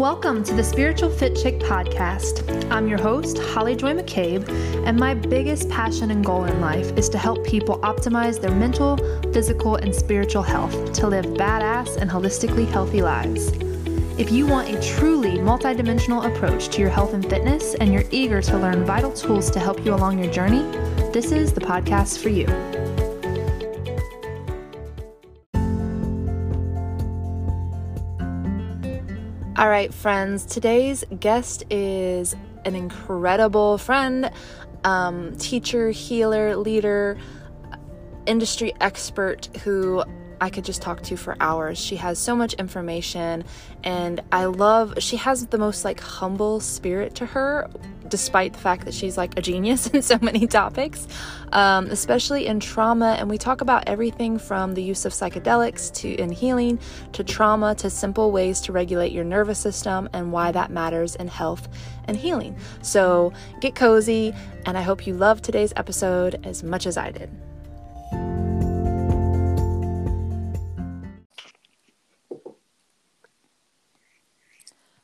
Welcome to the Spiritual Fit Chick podcast. I'm your host, Holly Joy McCabe, and my biggest passion and goal in life is to help people optimize their mental, physical, and spiritual health to live badass and holistically healthy lives. If you want a truly multidimensional approach to your health and fitness and you're eager to learn vital tools to help you along your journey, this is the podcast for you. All right, friends, today's guest is an incredible friend, um, teacher, healer, leader, industry expert who I could just talk to for hours. She has so much information and I love she has the most like humble spirit to her despite the fact that she's like a genius in so many topics, um, especially in trauma. And we talk about everything from the use of psychedelics to in healing to trauma to simple ways to regulate your nervous system and why that matters in health and healing. So get cozy, and I hope you love today's episode as much as I did.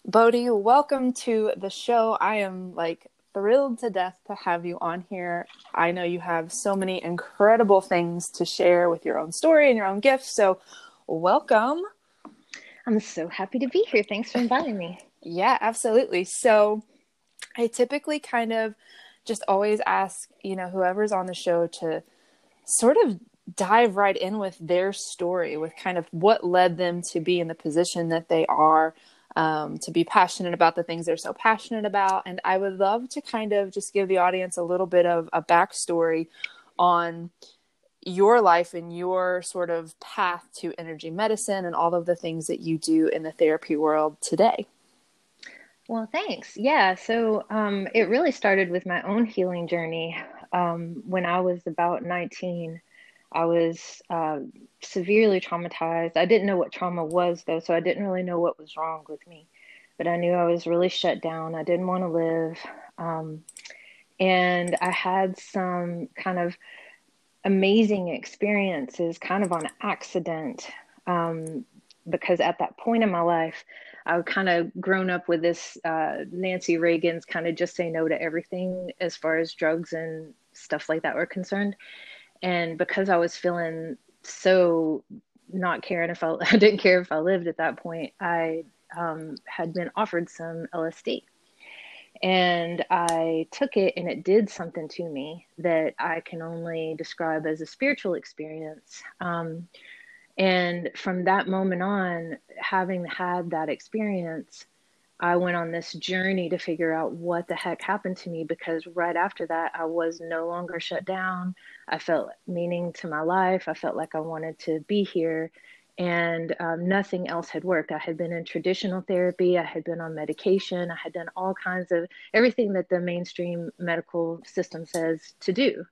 Bodhi, welcome to the show. I am like thrilled to death to have you on here. I know you have so many incredible things to share with your own story and your own gifts. So, welcome. I'm so happy to be here. Thanks for inviting me. yeah, absolutely. So, I typically kind of just always ask, you know, whoever's on the show to sort of dive right in with their story, with kind of what led them to be in the position that they are um, to be passionate about the things they're so passionate about. And I would love to kind of just give the audience a little bit of a backstory on your life and your sort of path to energy medicine and all of the things that you do in the therapy world today. Well, thanks. Yeah. So um, it really started with my own healing journey um, when I was about 19. I was uh, severely traumatized. I didn't know what trauma was, though, so I didn't really know what was wrong with me. But I knew I was really shut down. I didn't want to live. Um, and I had some kind of amazing experiences kind of on accident um, because at that point in my life, I had kind of grown up with this uh, Nancy Reagan's kind of just say no to everything as far as drugs and stuff like that were concerned and because I was feeling so not caring if I, I didn't care if I lived at that point, I um, had been offered some LSD. And I took it, and it did something to me that I can only describe as a spiritual experience. Um, and from that moment on, having had that experience, I went on this journey to figure out what the heck happened to me because right after that, I was no longer shut down. I felt meaning to my life. I felt like I wanted to be here, and um, nothing else had worked. I had been in traditional therapy, I had been on medication, I had done all kinds of everything that the mainstream medical system says to do.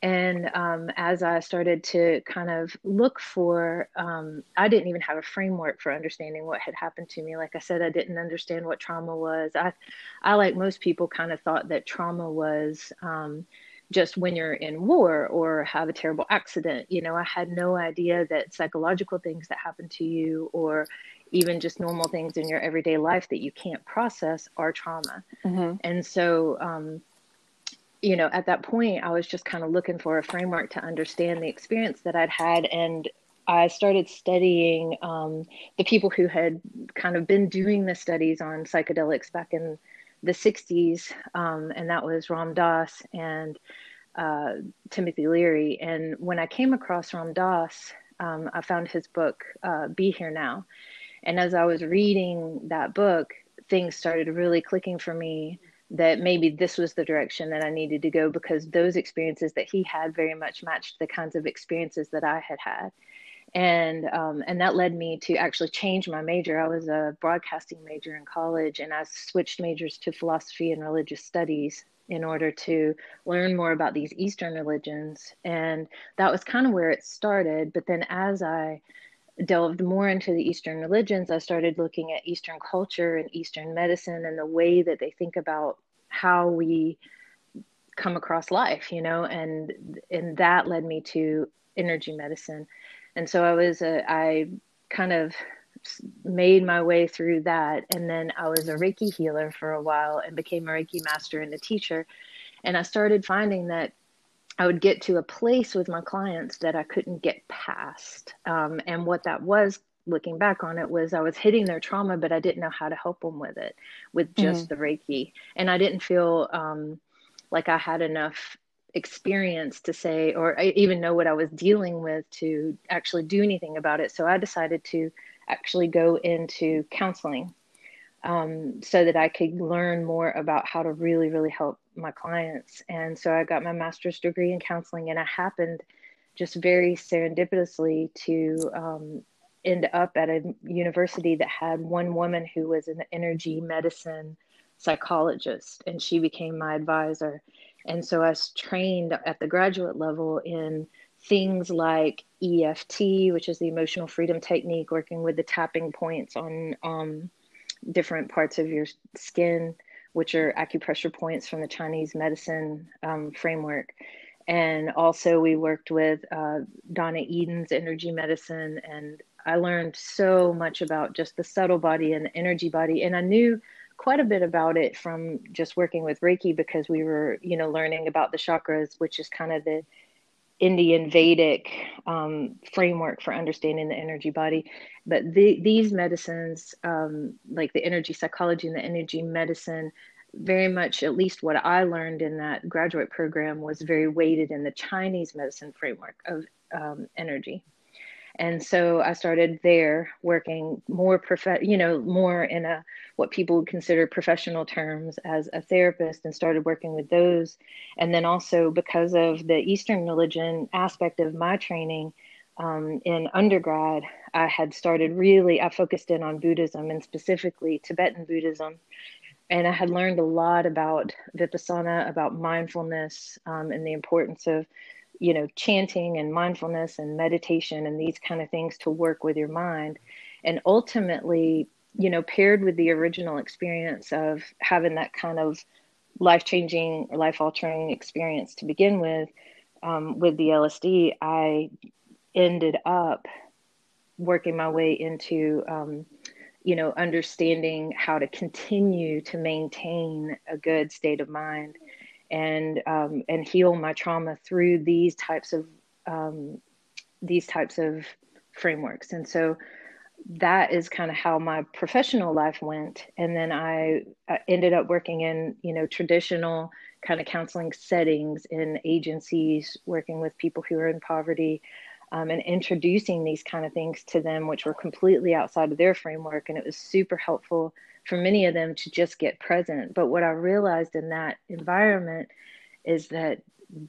And um, as I started to kind of look for, um, I didn't even have a framework for understanding what had happened to me. Like I said, I didn't understand what trauma was. I, I like most people, kind of thought that trauma was um, just when you're in war or have a terrible accident. You know, I had no idea that psychological things that happen to you or even just normal things in your everyday life that you can't process are trauma. Mm-hmm. And so, um, you know, at that point, I was just kind of looking for a framework to understand the experience that I'd had. And I started studying um, the people who had kind of been doing the studies on psychedelics back in the 60s. Um, and that was Ram Dass and uh, Timothy Leary. And when I came across Ram Dass, um, I found his book, uh, Be Here Now. And as I was reading that book, things started really clicking for me that maybe this was the direction that I needed to go because those experiences that he had very much matched the kinds of experiences that I had had. And um, and that led me to actually change my major. I was a broadcasting major in college, and I switched majors to philosophy and religious studies in order to learn more about these Eastern religions. And that was kind of where it started. But then as I delved more into the Eastern religions, I started looking at Eastern culture and Eastern medicine and the way that they think about how we come across life, you know, and and that led me to energy medicine. And so I was a, I kind of made my way through that. And then I was a Reiki healer for a while and became a Reiki master and a teacher. And I started finding that I would get to a place with my clients that I couldn't get past. Um, and what that was, looking back on it, was I was hitting their trauma, but I didn't know how to help them with it, with just mm. the Reiki. And I didn't feel um, like I had enough experience to say, or I even know what I was dealing with to actually do anything about it. So I decided to actually go into counseling um, so that I could learn more about how to really, really help my clients. And so I got my master's degree in counseling, and I happened just very serendipitously to um, end up at a university that had one woman who was an energy medicine psychologist, and she became my advisor. And so I was trained at the graduate level in things like EFT, which is the emotional freedom technique, working with the tapping points on um, different parts of your skin, which are acupressure points from the Chinese medicine um, framework. And also, we worked with uh, Donna Eden's energy medicine, and I learned so much about just the subtle body and the energy body. And I knew quite a bit about it from just working with Reiki because we were, you know, learning about the chakras, which is kind of the Indian Vedic um, framework for understanding the energy body. But the, these medicines, um, like the energy psychology and the energy medicine, very much, at least what I learned in that graduate program, was very weighted in the Chinese medicine framework of um, energy. And so I started there working more you know, more in a what people would consider professional terms as a therapist and started working with those. And then also because of the Eastern religion aspect of my training um, in undergrad, I had started really, I focused in on Buddhism and specifically Tibetan Buddhism. And I had learned a lot about Vipassana, about mindfulness, um, and the importance of you know chanting and mindfulness and meditation and these kind of things to work with your mind. And ultimately you know paired with the original experience of having that kind of life changing or life altering experience to begin with um, with the lsd i ended up working my way into um, you know understanding how to continue to maintain a good state of mind and um, and heal my trauma through these types of um, these types of frameworks. And so that is kind of how my professional life went. And then I, I ended up working in you know traditional kind of counseling settings in agencies, working with people who are in poverty. Um, and introducing these kind of things to them, which were completely outside of their framework. And it was super helpful for many of them to just get present. But what I realized in that environment is that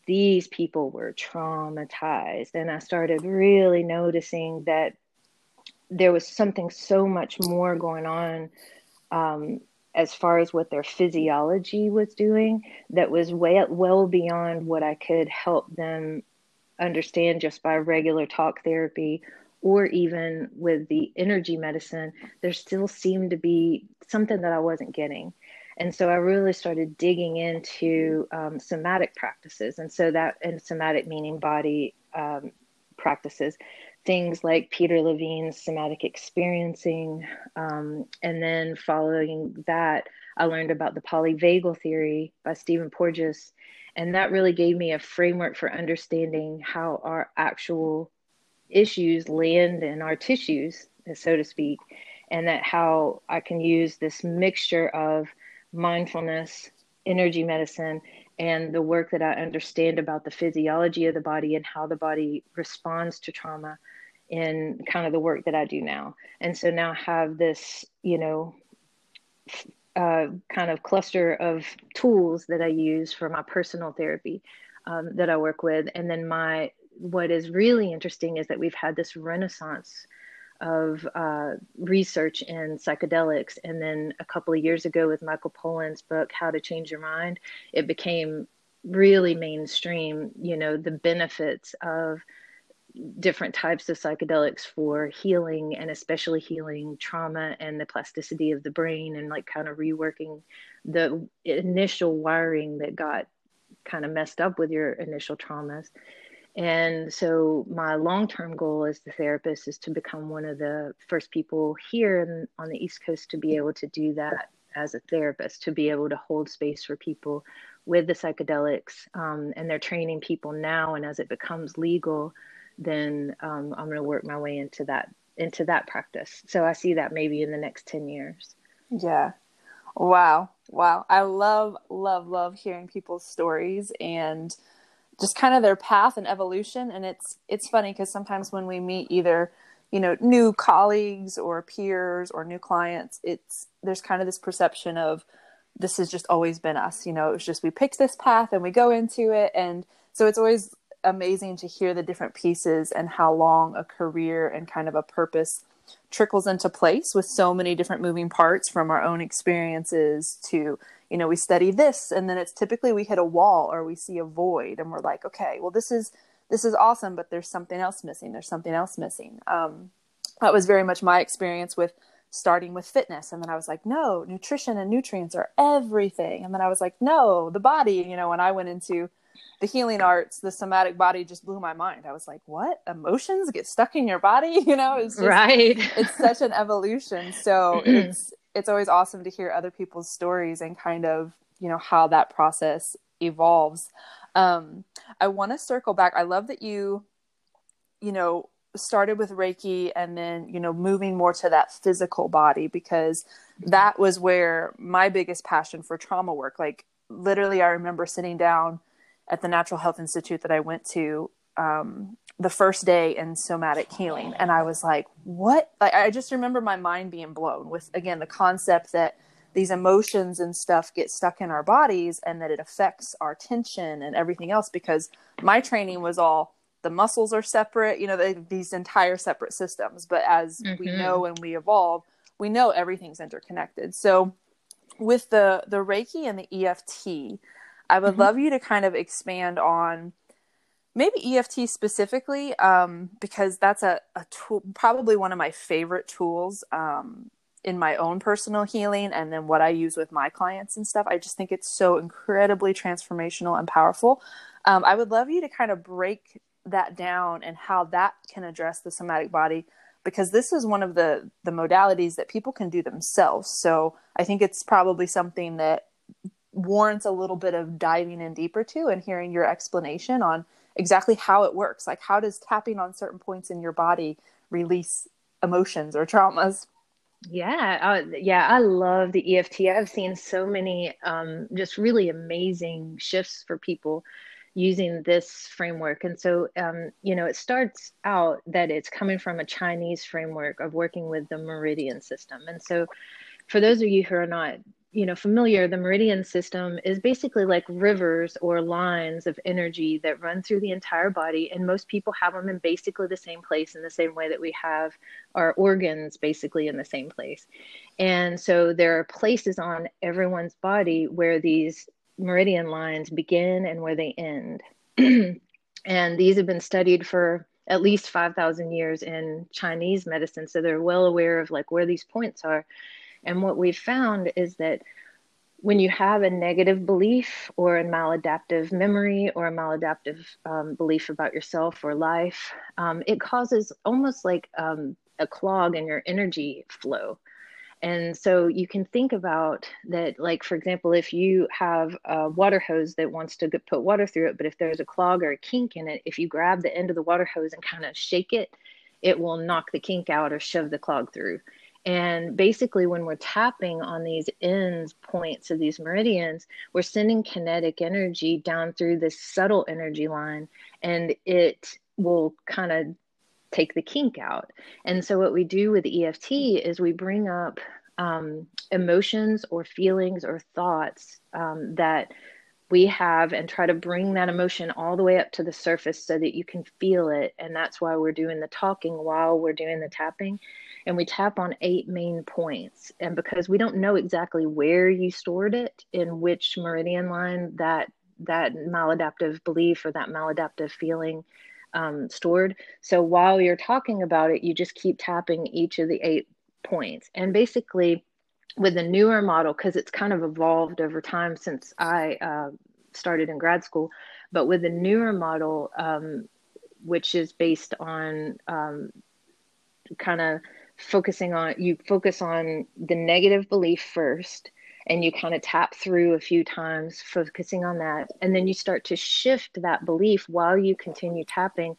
these people were traumatized. And I started really noticing that there was something so much more going on um, as far as what their physiology was doing that was way well beyond what I could help them understand just by regular talk therapy or even with the energy medicine, there still seemed to be something that I wasn't getting. And so I really started digging into um, somatic practices. And so that, and somatic meaning body um, practices, things like Peter Levine's somatic experiencing. Um, and then following that, I learned about the polyvagal theory by Stephen Porges. And that really gave me a framework for understanding how our actual issues land in our tissues, so to speak, and that how I can use this mixture of mindfulness, energy medicine, and the work that I understand about the physiology of the body and how the body responds to trauma in kind of the work that I do now. And so now I have this, you know, uh, kind of cluster of tools that I use for my personal therapy um, that I work with. And then my what is really interesting is that we've had this renaissance of uh, research in psychedelics. And then a couple of years ago, with Michael Pollan's book, How to Change Your Mind, it became really mainstream, you know, the benefits of different types of psychedelics for healing and especially healing trauma and the plasticity of the brain and like kind of reworking the initial wiring that got kind of messed up with your initial traumas And so my long-term goal as the therapist is to become one of the first people here in, on the East Coast to be able to do that as a therapist, to be able to hold space for people with the psychedelics. Um, and they're training people now, and as it becomes legal, then um, I'm going to work my way into that into that practice. So I see that maybe in the next ten years. Yeah. Wow. Wow. I love, love, love hearing people's stories and just kind of their path and evolution and it's it's funny because sometimes when we meet either you know new colleagues or peers or new clients it's there's kind of this perception of this has just always been us you know it's just we picked this path and we go into it and so it's always amazing to hear the different pieces and how long a career and kind of a purpose trickles into place with so many different moving parts from our own experiences to you know we study this and then it's typically we hit a wall or we see a void and we're like okay well this is this is awesome but there's something else missing. There's something else missing. Um, that was very much my experience with starting with fitness. And then i was like no nutrition and nutrients are everything. And then i was like no the body you know when i went into the healing arts the somatic body just blew my mind. I was like what? Emotions get stuck in your body? You know it's just, right. it's such an evolution. So it's it's always awesome to hear other people's stories and kind of you know how that process evolves. Um, i want to circle back. I love that you you know started with reiki and then you know moving more to that physical body because that was where my biggest passion for trauma work. Like literally i remember sitting down at the natural health institute that i went to um, the first day in somatic healing. And i was like what? Like, i just remember my mind being blown with again the concept that these emotions and stuff get stuck in our bodies and that it affects our tension and everything else because my training was all the muscles are separate you know they, these entire separate systems. But as mm-hmm. we know and we evolve we know everything's interconnected. So with the the reiki and the eft i would mm-hmm. love you to kind of expand on maybe EFT specifically, um, because that's a, a tool, probably one of my favorite tools um, in my own personal healing and then what I use with my clients and stuff. I just think it's so incredibly transformational and powerful. Um, I would love you to kind of break that down and how that can address the somatic body because this is one of the the modalities that people can do themselves. So I think it's probably something that warrants a little bit of diving in deeper to and hearing your explanation on exactly how it works. Like, how does tapping on certain points in your body release emotions or traumas? Yeah, uh, yeah, I love the EFT. I've seen so many um, just really amazing shifts for people using this framework. And so, um, you know, it starts out that it's coming from a Chinese framework of working with the meridian system. And so, for those of you who are not you know familiar the meridian system is basically like rivers or lines of energy that run through the entire body and most people have them in basically the same place in the same way that we have our organs basically in the same place. And so there are places on everyone's body where these meridian lines begin and where they end. And these have been studied for at least 5000 years in chinese medicine so they're well aware of like where these points are and what we've found is that when you have a negative belief or a maladaptive memory or a maladaptive um, belief about yourself or life, um, it causes almost like um, a clog in your energy flow. And so you can think about that, like, for example, if you have a water hose that wants to put water through it, but if there's a clog or a kink in it, if you grab the end of the water hose and kind of shake it, it will knock the kink out or shove the clog through. And basically, when we're tapping on these ends points of these meridians, we're sending kinetic energy down through this subtle energy line, and it will kind of take the kink out. And so, what we do with EFT is we bring up um, emotions or feelings or thoughts um, that we have and try to bring that emotion all the way up to the surface so that you can feel it. And that's why we're doing the talking while we're doing the tapping and we tap on eight main points. And because we don't know exactly where you stored it, in which meridian line that that maladaptive belief or that maladaptive feeling um, stored. So while you're talking about it, you just keep tapping each of the eight points. And basically, with the newer model, because it's kind of evolved over time since I uh, started in grad school, but with the newer model, um, which is based on um, kind of focusing on you focus on the negative belief first and you kind of tap through a few times focusing on that. And then you start to shift that belief while you continue tapping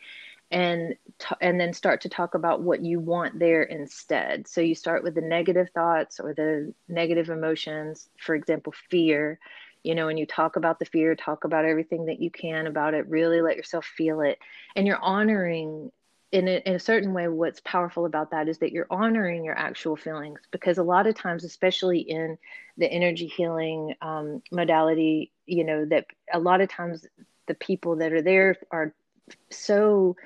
and t- and then start to talk about what you want there instead. So you start with the negative thoughts or the negative emotions for example fear. You know, when you talk about the fear, talk about everything that you can about it, really let yourself feel it. And you're honoring in a, in a certain way what's powerful about that is that you're honoring your actual feelings because a lot of times especially in the energy healing um, modality you know that a lot of times the people that are there are so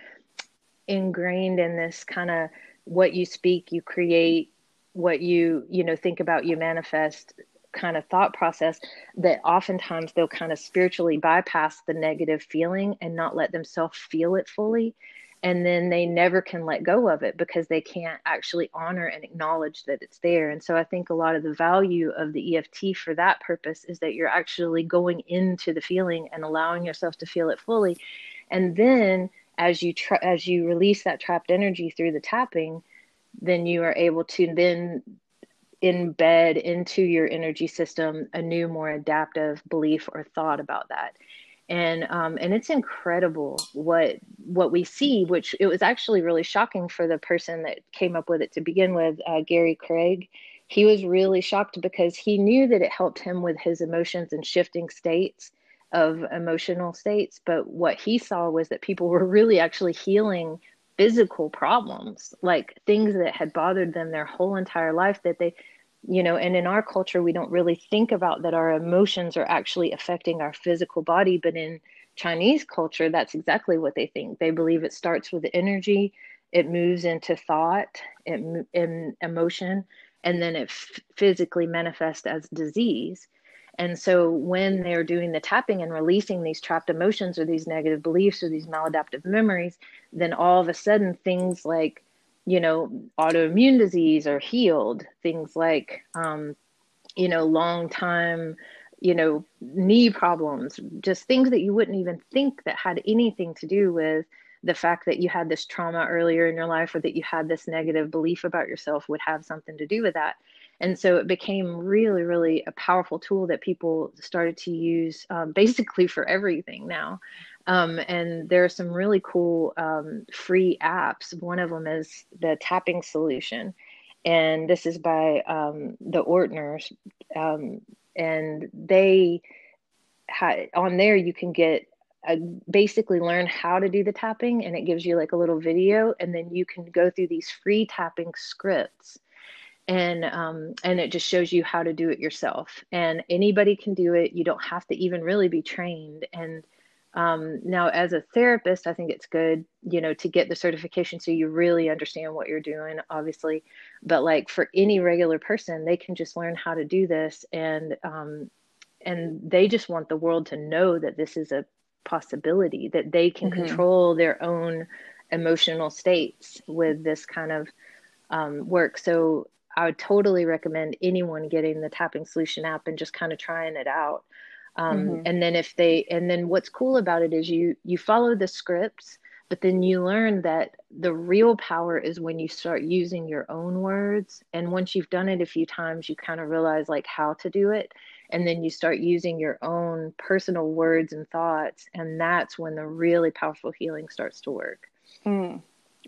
ingrained in this kind of what you speak you create what you you know think about you manifest kind of thought process that oftentimes they'll kind of spiritually bypass the negative feeling and not let themselves feel it fully and then they never can let go of it because they can't actually honor and acknowledge that it's there and so i think a lot of the value of the eft for that purpose is that you're actually going into the feeling and allowing yourself to feel it fully and then as you tra- as you release that trapped energy through the tapping then you are able to then embed into your energy system a new, more adaptive belief or thought about that. And um, and it's incredible what what we see, which it was actually really shocking for the person that came up with it to begin with, uh, Gary Craig. He was really shocked because he knew that it helped him with his emotions and shifting states of emotional states. But what he saw was that people were really actually healing physical problems, like things that had bothered them their whole entire life that they you know and in our culture we don't really think about that our emotions are actually affecting our physical body but in chinese culture that's exactly what they think. They believe it starts with energy it moves into thought it in emotion and then it f- physically manifests as disease. And so when they're doing the tapping and releasing these trapped emotions or these negative beliefs or these maladaptive memories then all of a sudden things like you know, autoimmune disease are healed. Things like, um, you know, long time, you know, knee problems, just things that you wouldn't even think that had anything to do with the fact that you had this trauma earlier in your life or that you had this negative belief about yourself would have something to do with that. And so it became really, really a powerful tool that people started to use um, basically for everything now. Um, and there are some really cool um, free apps. One of them is the tapping solution. And this is by um, the Ortners. Um, and they, ha- on there, you can get uh, basically learn how to do the tapping and it gives you like a little video and then you can go through these free tapping scripts and um, and it just shows you how to do it yourself and anybody can do it you don't have to even really be trained and um, now, as a therapist, I think it's good, you know, to get the certification so you really understand what you're doing, obviously. But like for any regular person, they can just learn how to do this, and um, and they just want the world to know that this is a possibility that they can mm-hmm. control their own emotional states with this kind of um, work. So I would totally recommend anyone getting the Tapping Solution app and just kind of trying it out um, mm-hmm. and then if they and then what's cool about it is you you follow the scripts but then you learn that the real power is when you start using your own words. And once you've done it a few times you kind of realize like how to do it. And then you start using your own personal words and thoughts and that's when the really powerful healing starts to work. Mm.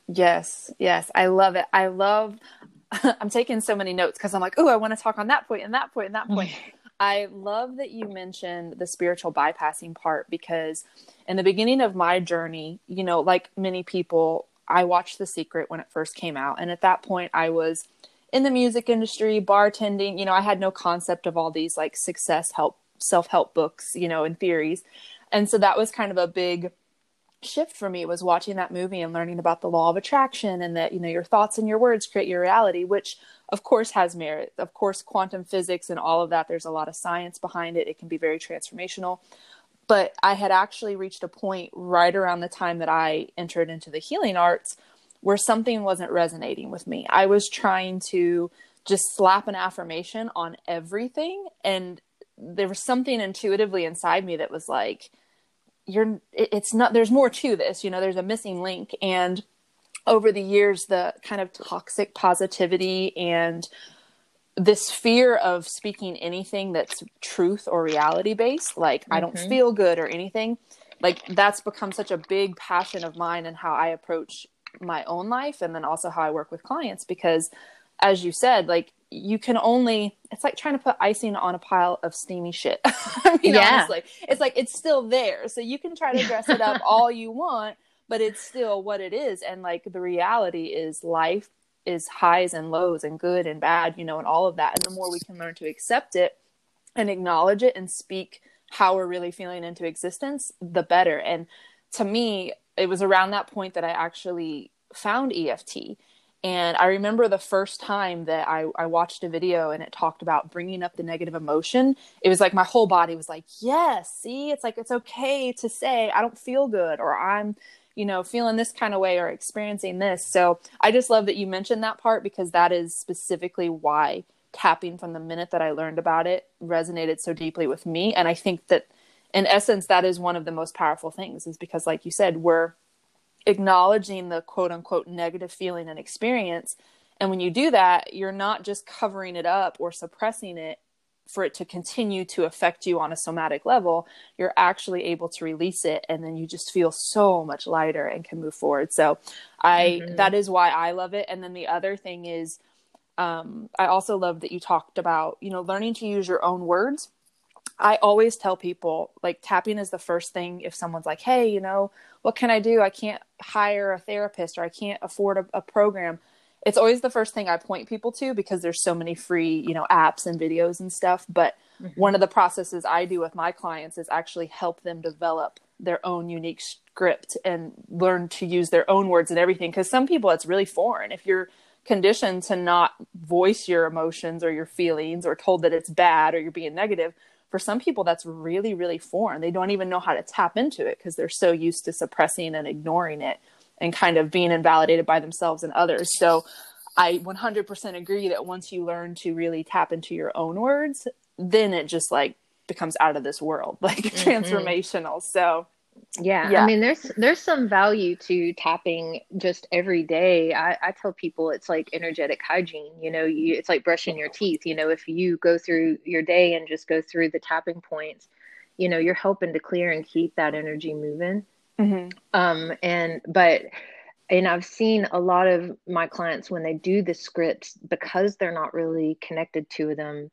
yes yes. I love it. I love i'm taking so many notes because i'm like oh i want to talk on that point and that point and that point I love that you mentioned the spiritual bypassing part because in the beginning of my journey, you know, like many people, I watched The Secret when it first came out. And at that point, I was in the music industry, bartending. You know, I had no concept of all these like success help, self help books, you know, and theories. And so that was kind of a big shift for me was watching that movie and learning about the law of attraction and that you know your thoughts and your words create your reality which of course has merit. Of course quantum physics and all of that there's a lot of science behind it. It can be very transformational. But i had actually reached a point right around the time that i entered into the healing arts where something wasn't resonating with me. I was trying to just slap an affirmation on everything and there was something intuitively inside me that was like you're it's not there's more to this you know there's a missing link. And over the years the kind of toxic positivity and this fear of speaking anything that's truth or reality based like mm-hmm. i don't mm-hmm. feel good or anything like that's become such a big passion of mine and how i approach my own life and then also how i work with clients because as you said like you can only it's like trying to put icing on a pile of steamy shit i mean yeah. honestly it's like it's still there so you can try to dress it up all you want but it's still what it is and like the reality is life is highs and lows and good and bad you know and all of that and the more we can learn to accept it and acknowledge it and speak how we're really feeling into existence the better and to me it was around that point that i actually found eft and I remember the first time that I, I watched a video and it talked about bringing up the negative emotion. It was like my whole body was like, yes, see, it's like it's okay to say, I don't feel good or I'm, you know, feeling this kind of way or experiencing this. So I just love that you mentioned that part because that is specifically why tapping from the minute that I learned about it resonated so deeply with me. And I think that in essence, that is one of the most powerful things is because, like you said, we're acknowledging the quote unquote negative feeling and experience. And when you do that, you're not just covering it up or suppressing it for it to continue to affect you on a somatic level. You're actually able to release it and then you just feel so much lighter and can move forward. So I mm-hmm. that is why I love it. And then the other thing is um, I also love that you talked about, you know, learning to use your own words. I always tell people like tapping is the first thing if someone's like, hey, you know, what can I do? I can't hire a therapist or I can't afford a, a program. It's always the first thing I point people to because there's so many free, you know, apps and videos and stuff. But mm-hmm. one of the processes I do with my clients is actually help them develop their own unique script and learn to use their own words and everything. Because some people, it's really foreign. If you're conditioned to not voice your emotions or your feelings or told that it's bad or you're being negative, for some people that's really really foreign they don't even know how to tap into it because they're so used to suppressing and ignoring it and kind of being invalidated by themselves and others so i 100% agree that once you learn to really tap into your own words then it just like becomes out of this world like mm-hmm. transformational so yeah. yeah. I mean, there's there's some value to tapping just every day. I, I tell people it's like energetic hygiene. You know, you it's like brushing your teeth. You know, if you go through your day and just go through the tapping points, you know, you're helping to clear and keep that energy moving. Mm-hmm. Um, and but and I've seen a lot of my clients when they do the scripts because they're not really connected to them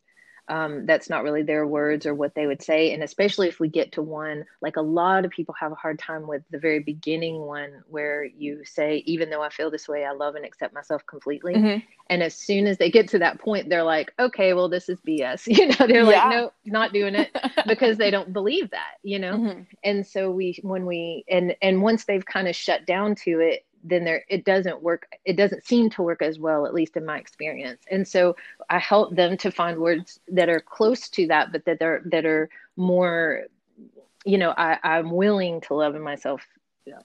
um, that's not really their words or what they would say. And especially if we get to one, like a lot of people have a hard time with the very beginning one where you say, even though I feel this way, I love and accept myself completely. Mm-hmm. And as soon as they get to that point, they're like, okay, well, this is BS. You know, they're yeah. like, no, not doing it because they don't believe that, you know? Mm-hmm. And so we, when we, and, and once they've kind of shut down to it, then there it doesn't work it doesn't seem to work as well at least in my experience. And so i help them to find words that are close to that but that are that are more you know I, i'm willing to love myself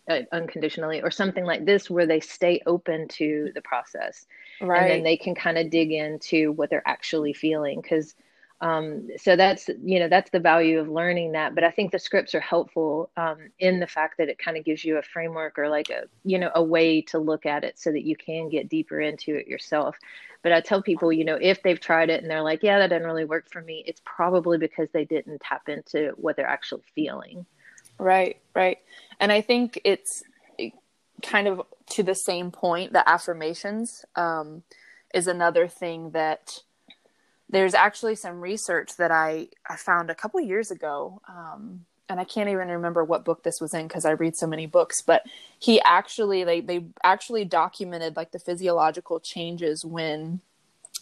uh, unconditionally or something like this where they stay open to the process. Right and then they can kind of dig into what they're actually feeling because um, so that's you know that's the value of learning that but i think the scripts are helpful um, in the fact that it kind of gives you a framework or like a you know a way to look at it so that you can get deeper into it yourself. But i tell people you know if they've tried it and they're like yeah that didn't really work for me it's probably because they didn't tap into what they're actually feeling. Right right. And i think it's kind of to the same point the affirmations um, is another thing that there's actually some research that I, I found a couple years ago. Um, and I can't even remember what book this was in because I read so many books, but he actually, they, they actually documented like the physiological changes when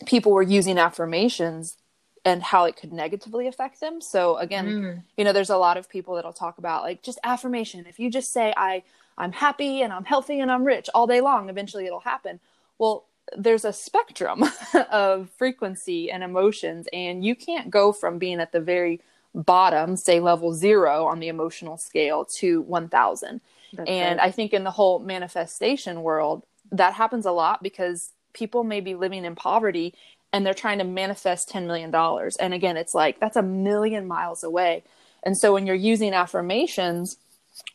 people were using affirmations and how it could negatively affect them. So again, mm. you know, there's a lot of people that'll talk about like just affirmation. If you just say I I'm happy and I'm healthy and I'm rich all day long, eventually it'll happen. Well, there's a spectrum of frequency and emotions and you can't go from being at the very bottom say level 0 on the emotional scale to 1000 and right. i think in the whole manifestation world that happens a lot because people may be living in poverty and they're trying to manifest 10 million dollars. And again it's like that's a million miles away. And so when you're using affirmations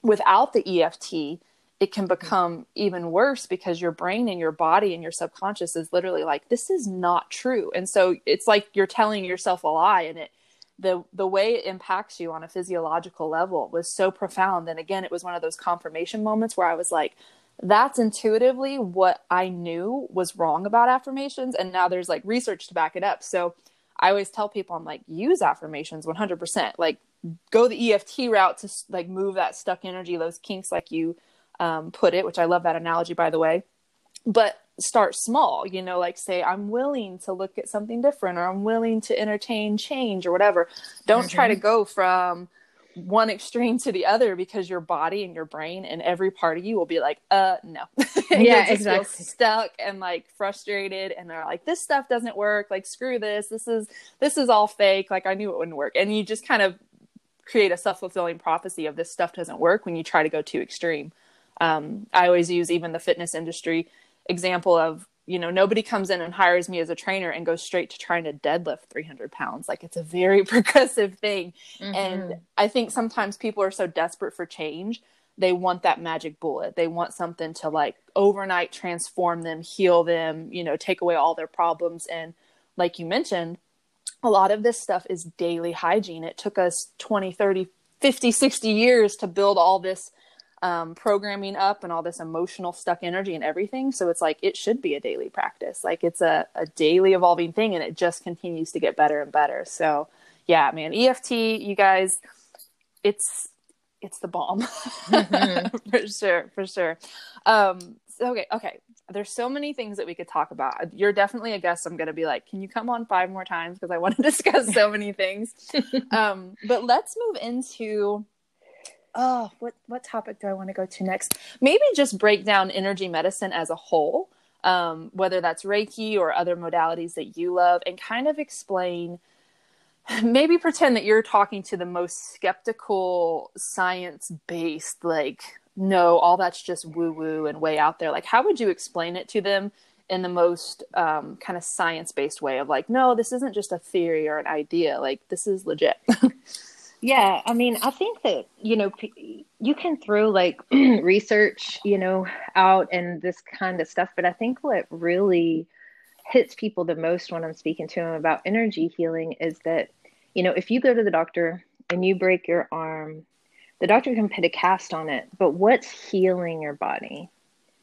without the EFT, it can become even worse because your brain and your body and your subconscious is literally like this is not true. And so it's like you're telling yourself a lie and it the the way it impacts you on a physiological level was so profound. And again it was one of those confirmation moments where i was like that's intuitively what i knew was wrong about affirmations and now there's like research to back it up. So i always tell people i'm like use affirmations 100% like go the eft route to like move that stuck energy those kinks like you um, put it, which I love that analogy, by the way. But start small, you know, like say, I'm willing to look at something different or I'm willing to entertain change or whatever. Don't mm-hmm. try to mm-hmm. go from one extreme to the other because your body and your brain and every part of you will be like, uh, no. yeah, exactly. stuck and like frustrated, and they're like, this stuff doesn't work. Like, screw this. This is this is all fake. Like, I knew it wouldn't work, and you just kind of create a self fulfilling prophecy of this stuff doesn't work when you try to go too extreme. Um, I always use even the fitness industry example of you know nobody comes in and hires me as a trainer and goes straight to trying to deadlift 300 pounds. Like it's a very progressive thing. Mm-hmm. and i think sometimes people are so desperate for change they want that magic bullet. They want something to like overnight transform them heal them you know take away all their problems. And like you mentioned a lot of this stuff is daily hygiene. It took us 20 30 50 60 years to build all this um, programming up and all this emotional stuck energy and everything. So it's like it should be a daily practice. Like it's a, a daily evolving thing and it just continues to get better and better. So yeah, man, EFT, you guys, it's it's the bomb mm-hmm. for sure, for sure. Um, okay, okay. There's so many things that we could talk about. You're definitely a guest. I'm gonna be like, can you come on five more times because I want to discuss so many things. um, but let's move into oh, what what topic do I want to go to next? Maybe just break down energy medicine as a whole, um, whether that's Reiki or other modalities that you love, and kind of explain. Maybe pretend that you're talking to the most skeptical, science based, like, no, all that's just woo woo and way out there. Like, how would you explain it to them in the most um, kind of science based way of like, no, this isn't just a theory or an idea. Like, this is legit. Yeah, I mean, I think that, you know, you can throw like research, you know, out and this kind of stuff, but I think what really hits people the most when I'm speaking to them about energy healing is that, you know, if you go to the doctor and you break your arm, the doctor can put a cast on it, but what's healing your body?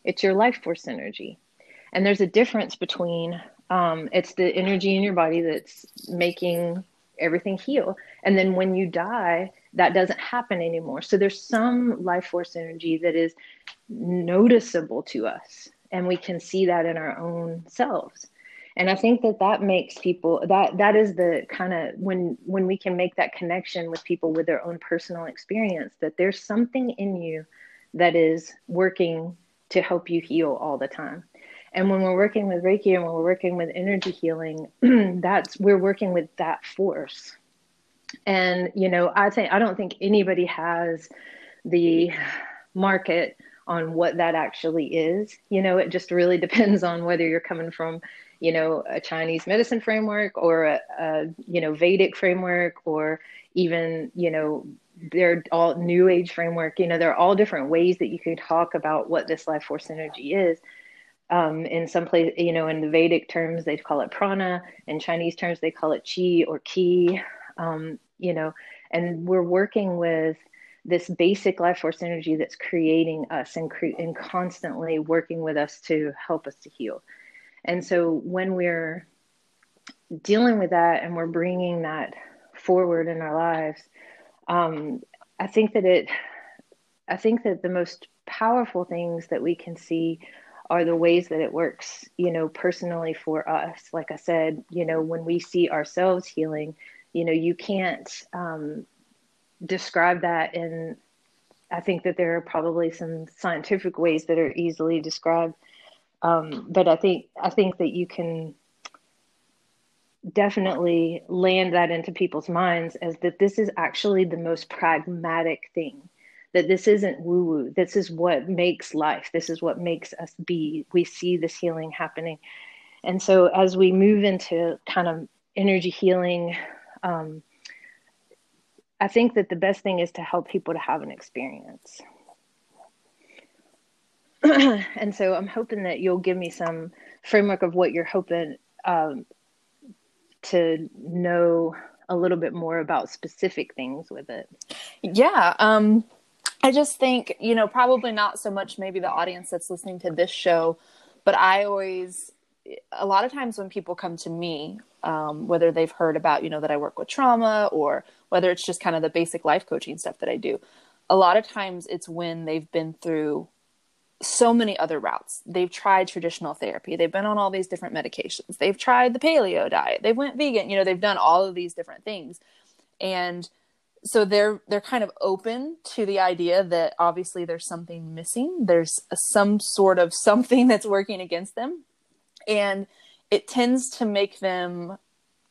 It's your life force energy. And there's a difference between um, it's the energy in your body that's making everything heal. And then when you die, that doesn't happen anymore. So there's some life force energy that is noticeable to us, and we can see that in our own selves. And I think that that makes people that that is the kind of when when we can make that connection with people with their own personal experience that there's something in you that is working to help you heal all the time. And when we're working with Reiki and when we're working with energy healing, that's we're working with that force. And you know, I think I don't think anybody has the market on what that actually is. You know, it just really depends on whether you're coming from, you know, a Chinese medicine framework or a, a you know Vedic framework or even you know they're all new age framework you know there are all different ways that you can talk about what this life force energy is um, in some place, you know, in the Vedic terms, they call it prana. In Chinese terms, they call it chi or ki. Um, you know, and we're working with this basic life force energy that's creating us and, cre- and constantly working with us to help us to heal. And so when we're dealing with that and we're bringing that forward in our lives, um, I think that it, I think that the most powerful things that we can see are the ways that it works, you know, personally for us. Like I said, you know, when we see ourselves healing, you know, you can't um, describe that in, I think that there are probably some scientific ways that are easily described. Um, but I think, I think that you can definitely land that into people's minds as that this is actually the most pragmatic thing that this isn't woo woo. This is what makes life. This is what makes us be. We see this healing happening. And so as we move into kind of energy healing, um, I think that the best thing is to help people to have an experience. and so I'm hoping that you'll give me some framework of what you're hoping um, to know a little bit more about specific things with it. Yeah. Um, I just think, you know, probably not so much maybe the audience that's listening to this show, but I always, a lot of times when people come to me, um, whether they've heard about, you know, that I work with trauma or whether it's just kind of the basic life coaching stuff that I do, a lot of times it's when they've been through so many other routes. They've tried traditional therapy. They've been on all these different medications. They've tried the paleo diet. They went vegan. You know, they've done all of these different things. And so they're they're kind of open to the idea that obviously there's something missing. There's some sort of something that's working against them. And it tends to make them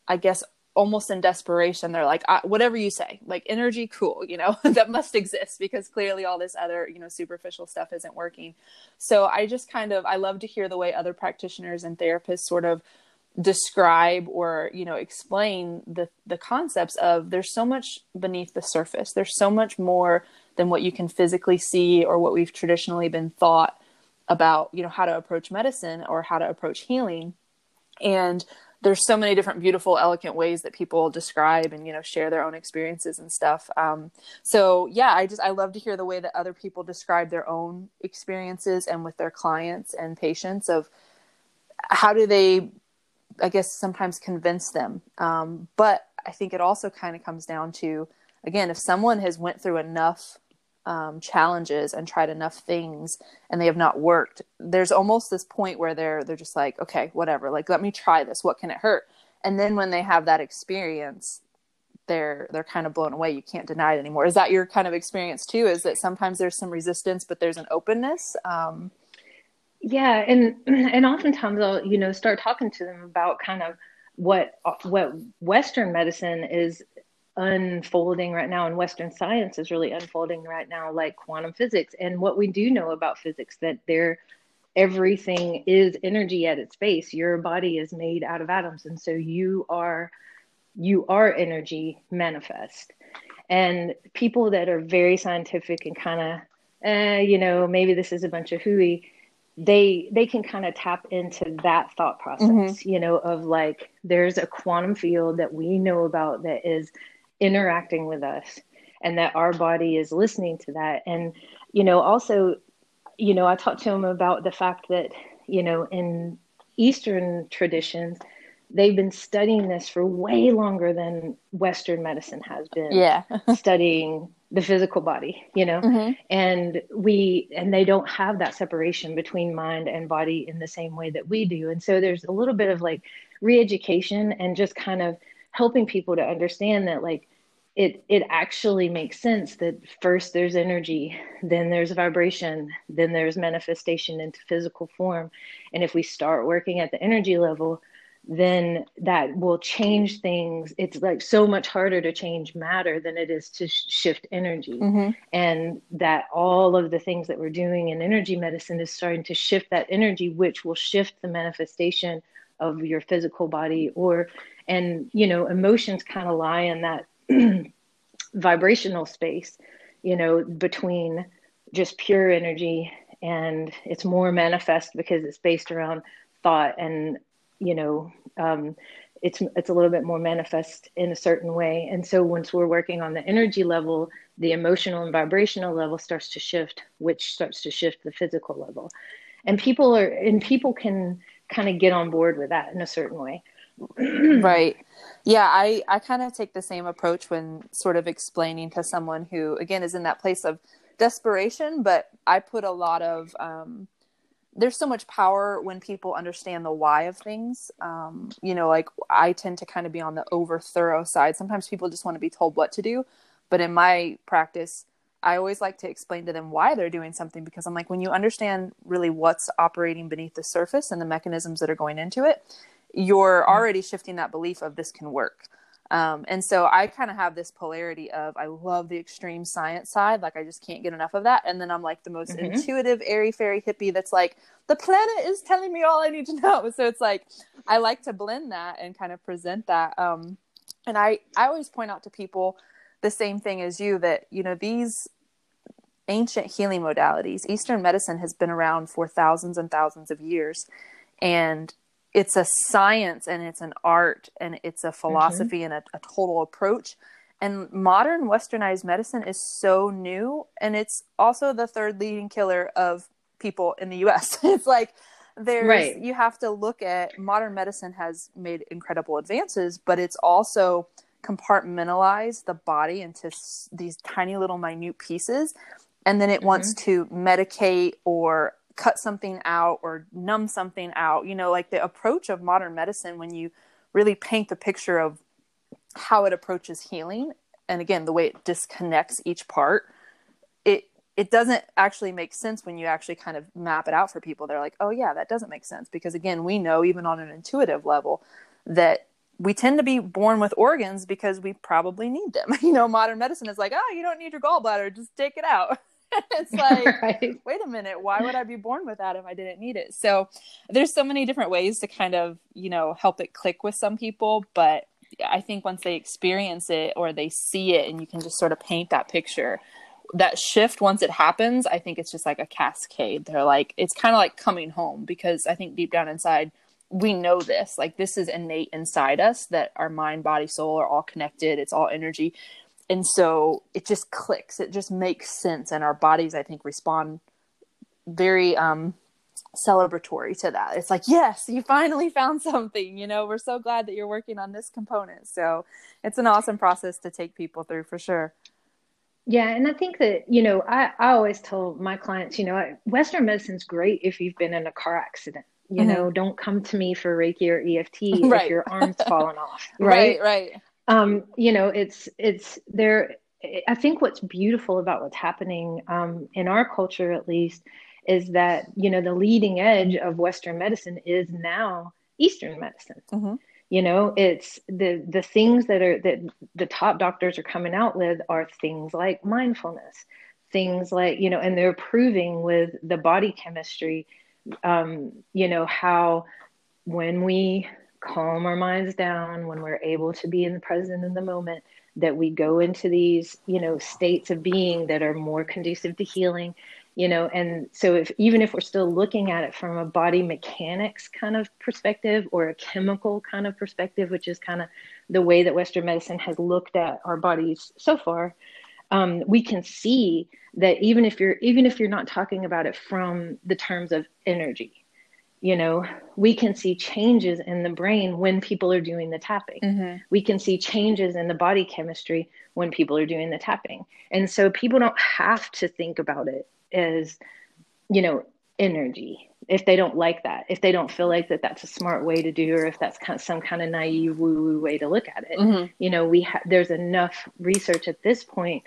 I guess almost in desperation they're like whatever you say like energy cool you know that must exist because clearly all this other you know superficial stuff isn't working so i just kind of i love to hear the way other practitioners and therapists sort of describe or you know explain the the concepts of there's so much beneath the surface. There's so much more than what you can physically see or what we've traditionally been thought about you know how to approach medicine or how to approach healing. And there's so many different beautiful elegant ways that people describe and you know share their own experiences and stuff. Um, so yeah i just i love to hear the way that other people describe their own experiences and with their clients and patients of how do they i guess sometimes convince them. Um, but i think it also kind of comes down to again if someone has went through enough um, challenges and tried enough things and they have not worked there's almost this point where they're they're just like okay whatever. Like let me try this. What can it hurt? And then when they have that experience they're they're kind of blown away. You can't deny it anymore. Is that your kind of experience too? Is that sometimes there's some resistance but there's an openness? Um, yeah and and oftentimes i'll you know start talking to them about kind of what what western medicine is unfolding right now and western science is really unfolding right now like quantum physics and what we do know about physics that there everything is energy at its base. Your body is made out of atoms and so you are you are energy manifest. And people that are very scientific and kind of eh, you know maybe this is a bunch of hooey they they can kind of tap into that thought process mm-hmm. you know of like there's a quantum field that we know about that is interacting with us and that our body is listening to that and you know also you know i talked to him about the fact that you know in eastern traditions they've been studying this for way longer than western medicine has been yeah. studying the physical body you know? Mm-hmm. and we and they don't have that separation between mind and body in the same way that we do. And so there's a little bit of like re-education and just kind of helping people to understand that like it it actually makes sense that first there's energy then there's vibration then there's manifestation into physical form. And if we start working at the energy level then that will change things it's like so much harder to change matter than it is to sh- shift energy mm-hmm. and that all of the things that we're doing in energy medicine is starting to shift that energy which will shift the manifestation of your physical body or and you know emotions kind of lie in that vibrational space you know between just pure energy and it's more manifest because it's based around thought and you know um, it's it's a little bit more manifest in a certain way. And so once we're working on the energy level the emotional and vibrational level starts to shift which starts to shift the physical level. And people are and people can kind of get on board with that in a certain way. Right. Yeah i i kind of take the same approach when sort of explaining to someone who again is in that place of desperation but i put a lot of um there's so much power when people understand the why of things um you know like i tend to kind of be on the over thorough side sometimes people just want to be told what to do but in my practice I always like to explain to them why they're doing something because I'm like, when you understand really what's operating beneath the surface and the mechanisms that are going into it, you're mm-hmm. already shifting that belief of this can work. Um, and so I kind of have this polarity of I love the extreme science side, like I just can't get enough of that. And then I'm like the most mm-hmm. intuitive, airy fairy hippie that's like, the planet is telling me all I need to know. So it's like I like to blend that and kind of present that. Um, and I, I always point out to people the same thing as you that, you know, these ancient healing modalities, Eastern medicine has been around for thousands and thousands of years. And it's a science and it's an art and it's a philosophy mm-hmm. and a, a total approach. And modern westernized medicine is so new. And it's also the third leading killer of people in the US. it's like, there's right. you have to look at modern medicine has made incredible advances but it's also compartmentalized the body into s- these tiny little minute pieces and then it mm-hmm. wants to medicate or cut something out or numb something out you know like the approach of modern medicine when you really paint the picture of how it approaches healing and again the way it disconnects each part it it doesn't actually make sense when you actually kind of map it out for people. They're like, oh, yeah, that doesn't make sense. Because again, we know, even on an intuitive level, that we tend to be born with organs because we probably need them. You know, modern medicine is like, oh, you don't need your gallbladder, just take it out. it's like, right. wait a minute, why would I be born with that if I didn't need it? So there's so many different ways to kind of, you know, help it click with some people. But I think once they experience it or they see it and you can just sort of paint that picture, that shift once it happens i think it's just like a cascade they're like it's kind of like coming home because i think deep down inside we know this like this is innate inside us that our mind body soul are all connected it's all energy and so it just clicks it just makes sense and our bodies i think respond very um celebratory to that it's like yes you finally found something you know we're so glad that you're working on this component so it's an awesome process to take people through for sure yeah, and I think that, you know, I, I always tell my clients, you know, Western medicine's great if you've been in a car accident. You mm-hmm. know, don't come to me for Reiki or EFT right. if your arm's fallen off. Right, right. right. Um, you know, it's it's there I think what's beautiful about what's happening um, in our culture at least is that, you know, the leading edge of Western medicine is now Eastern medicine. Mm-hmm you know it's the the things that are that the top doctors are coming out with are things like mindfulness things like you know and they're proving with the body chemistry um, you know how when we calm our minds down when we're able to be in the present in the moment that we go into these you know states of being that are more conducive to healing you know and so if even if we're still looking at it from a body mechanics kind of perspective or a chemical kind of perspective which is kind of the way that western medicine has looked at our bodies so far um, we can see that even if you're even if you're not talking about it from the terms of energy you know we can see changes in the brain when people are doing the tapping mm-hmm. we can see changes in the body chemistry when people are doing the tapping and so people don't have to think about it as you know energy if they don't like that if they don't feel like that that's a smart way to do or if that's kind of some kind of naive woo woo way to look at it mm-hmm. you know we ha- there's enough research at this point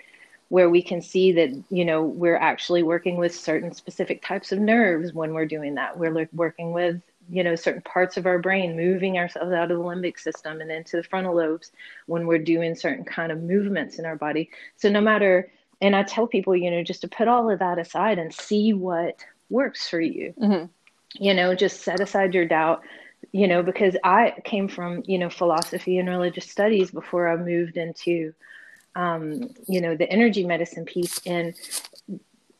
where we can see that you know we're actually working with certain specific types of nerves when we're doing that we're working with you know certain parts of our brain moving ourselves out of the limbic system and into the frontal lobes when we're doing certain kind of movements in our body so no matter and I tell people, you know, just to put all of that aside and see what works for you. Mm-hmm. You know, just set aside your doubt, you know, because I came from, you know, philosophy and religious studies before I moved into, um, you know, the energy medicine piece. And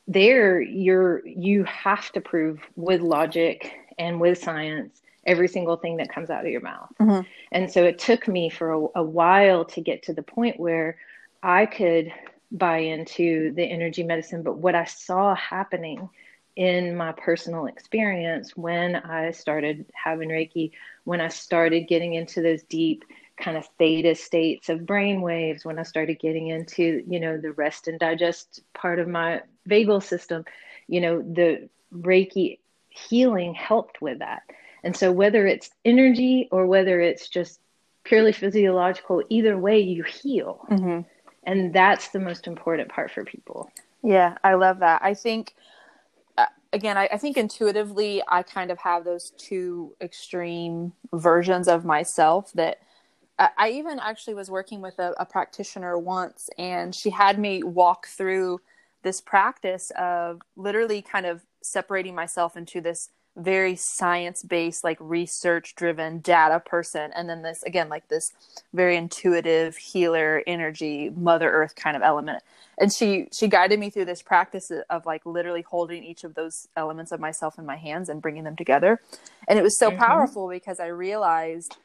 there you're, you have to prove with logic and with science every single thing that comes out of your mouth. Mm-hmm. And so it took me for a, a while to get to the point where I could buy into the energy medicine, but what I saw happening in my personal experience when I started having Reiki, when I started getting into those deep kind of theta states of brain waves, when I started getting into, you know, the rest and digest part of my vagal system, you know, the Reiki healing helped with that. And so whether it's energy or whether it's just purely physiological, either way you heal. Mm-hmm and that's the most important part for people yeah i love that i think uh, again I, I, think intuitively i kind of have those two extreme versions of myself that I, even actually was working with a, a practitioner once and she had me walk through this practice of literally kind of separating myself into this very science based, like research driven data person. And then this, again, like this very intuitive healer energy, Mother Earth kind of element. And she, she guided me through this practice of like literally holding each of those elements of myself in my hands and bringing them together. And it was so mm-hmm. powerful because I realized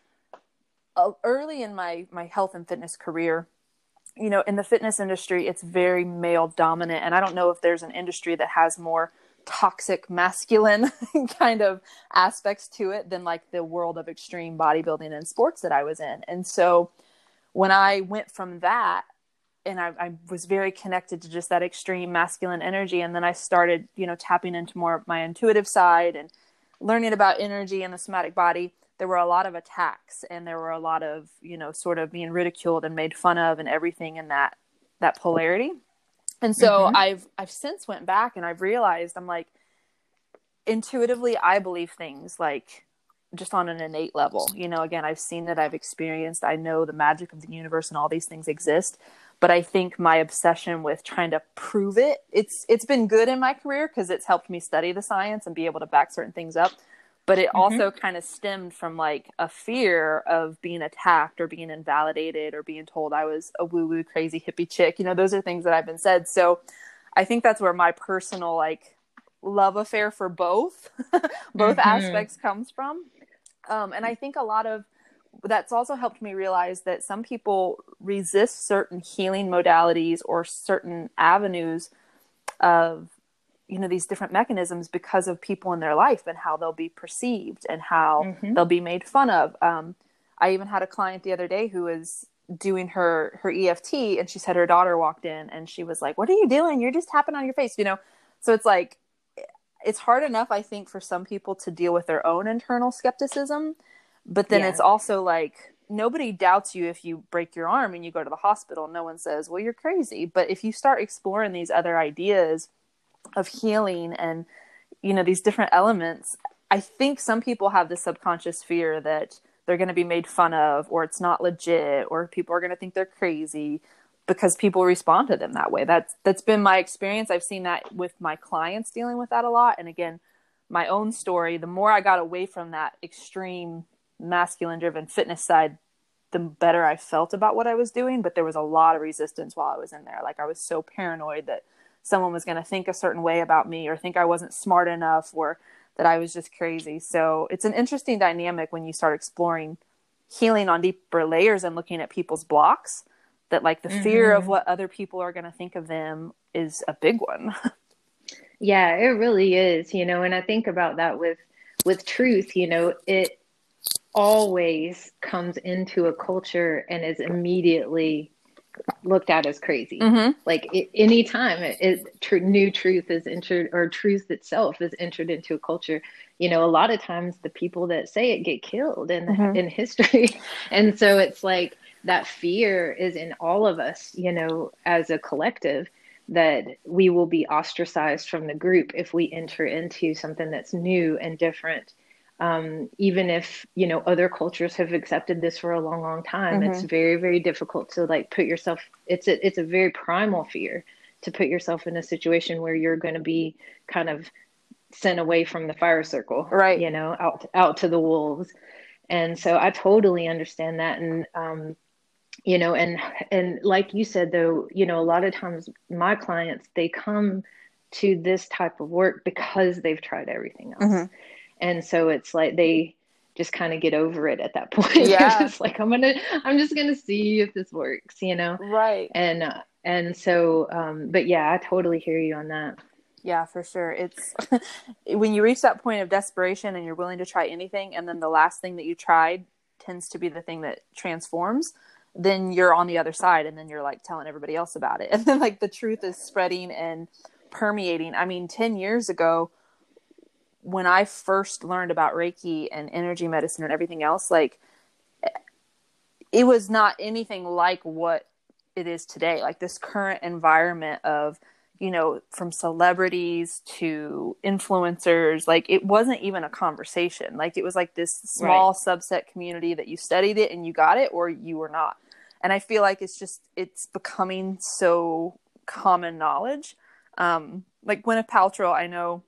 Uh, early in my, my health and fitness career, you know, in the fitness industry, it's very male dominant. And I don't know if there's an industry that has more toxic masculine kind of aspects to it than like the world of extreme bodybuilding and sports that I was in. And so when I went from that and I, I, was very connected to just that extreme masculine energy and then i started you know tapping into more of my intuitive side and learning about energy and the somatic body there were a lot of attacks and there were a lot of you know sort of being ridiculed and made fun of and everything in that that polarity. And so mm-hmm. i've i've since went back and i've realized i'm like intuitively i believe things like just on an innate level. You know again i've seen it i've experienced i know the magic of the universe and all these things exist but i think my obsession with trying to prove it it's it's been good in my career because it's helped me study the science and be able to back certain things up but it mm-hmm. also kind of stemmed from like a fear of being attacked or being invalidated or being told I was a woo woo crazy hippie chick. You know, those are things that I've been said. So I think that's where my personal like love affair for both both mm-hmm. aspects comes from. Um, and I think a lot of that's also helped me realize that some people resist certain healing modalities or certain avenues of you know these different mechanisms because of people in their life and how they'll be perceived and how mm-hmm. they'll be made fun of. Um, i even had a client the other day who was doing her her eft and she said her daughter walked in and she was like what are you doing? You're just tapping on your face you know? So it's like it's hard enough i think for some people to deal with their own internal skepticism but then yeah. it's also like nobody doubts you if you break your arm and you go to the hospital. No one says well you're crazy. But if you start exploring these other ideas of healing and you know these different elements i think some people have this subconscious fear that they're going to be made fun of or it's not legit or people are going to think they're crazy because people respond to them that way. That's that's been my experience. I've seen that with my clients dealing with that a lot. And again my own story the more i got away from that extreme masculine driven fitness side the better i felt about what i was doing but there was a lot of resistance while i was in there. Like i was so paranoid that someone was going to think a certain way about me or think I wasn't smart enough or that I was just crazy. So it's an interesting dynamic when you start exploring healing on deeper layers and looking at people's blocks that like the mm-hmm. fear of mm-hmm. what other people are going to think of them is a big one. yeah, it really is, you know, and I think about that with with truth, you know, it always comes into a culture and is immediately looked at as crazy. Mm-hmm. Like it, anytime it, it tr- new truth is entered or truth itself is entered into a culture, you know, a lot of times the people that say it get killed in mm-hmm. in history, and so it's like that fear is in all of us, you know, as a collective that we will be ostracized from the group if we enter into something that's new and different um, even if you know other cultures have accepted this for a long long time mm-hmm. it's very very difficult to like put yourself it's a it's a very primal fear to put yourself in a situation where you're going to be kind of sent away from the fire circle right. you know out out to the wolves. And so i totally understand that. And um you know and and like you said though you know a lot of times my clients they come to this type of work because they've tried everything else. Mm-hmm and so it's like they just kind of get over it at that point. Yeah. just like i'm gonna i'm just gonna see if this works you know? Right. And uh, and so um but yeah i totally hear you on that. Yeah for sure. It's when you reach that point of desperation and you're willing to try anything and then the last thing that you tried tends to be the thing that transforms then you're on the other side and then you're like telling everybody else about it. And then like the truth is spreading and permeating. I mean 10 years ago when I first learned about Reiki and energy medicine and everything else, like it was not anything like what it is today. Like this current environment of, you know, from celebrities to influencers, like it wasn't even a conversation. Like it was like this small right. subset community that you studied it and you got it or you were not. And I feel like it's just, it's becoming so common knowledge. Um, like Gwyneth Paltrow, I know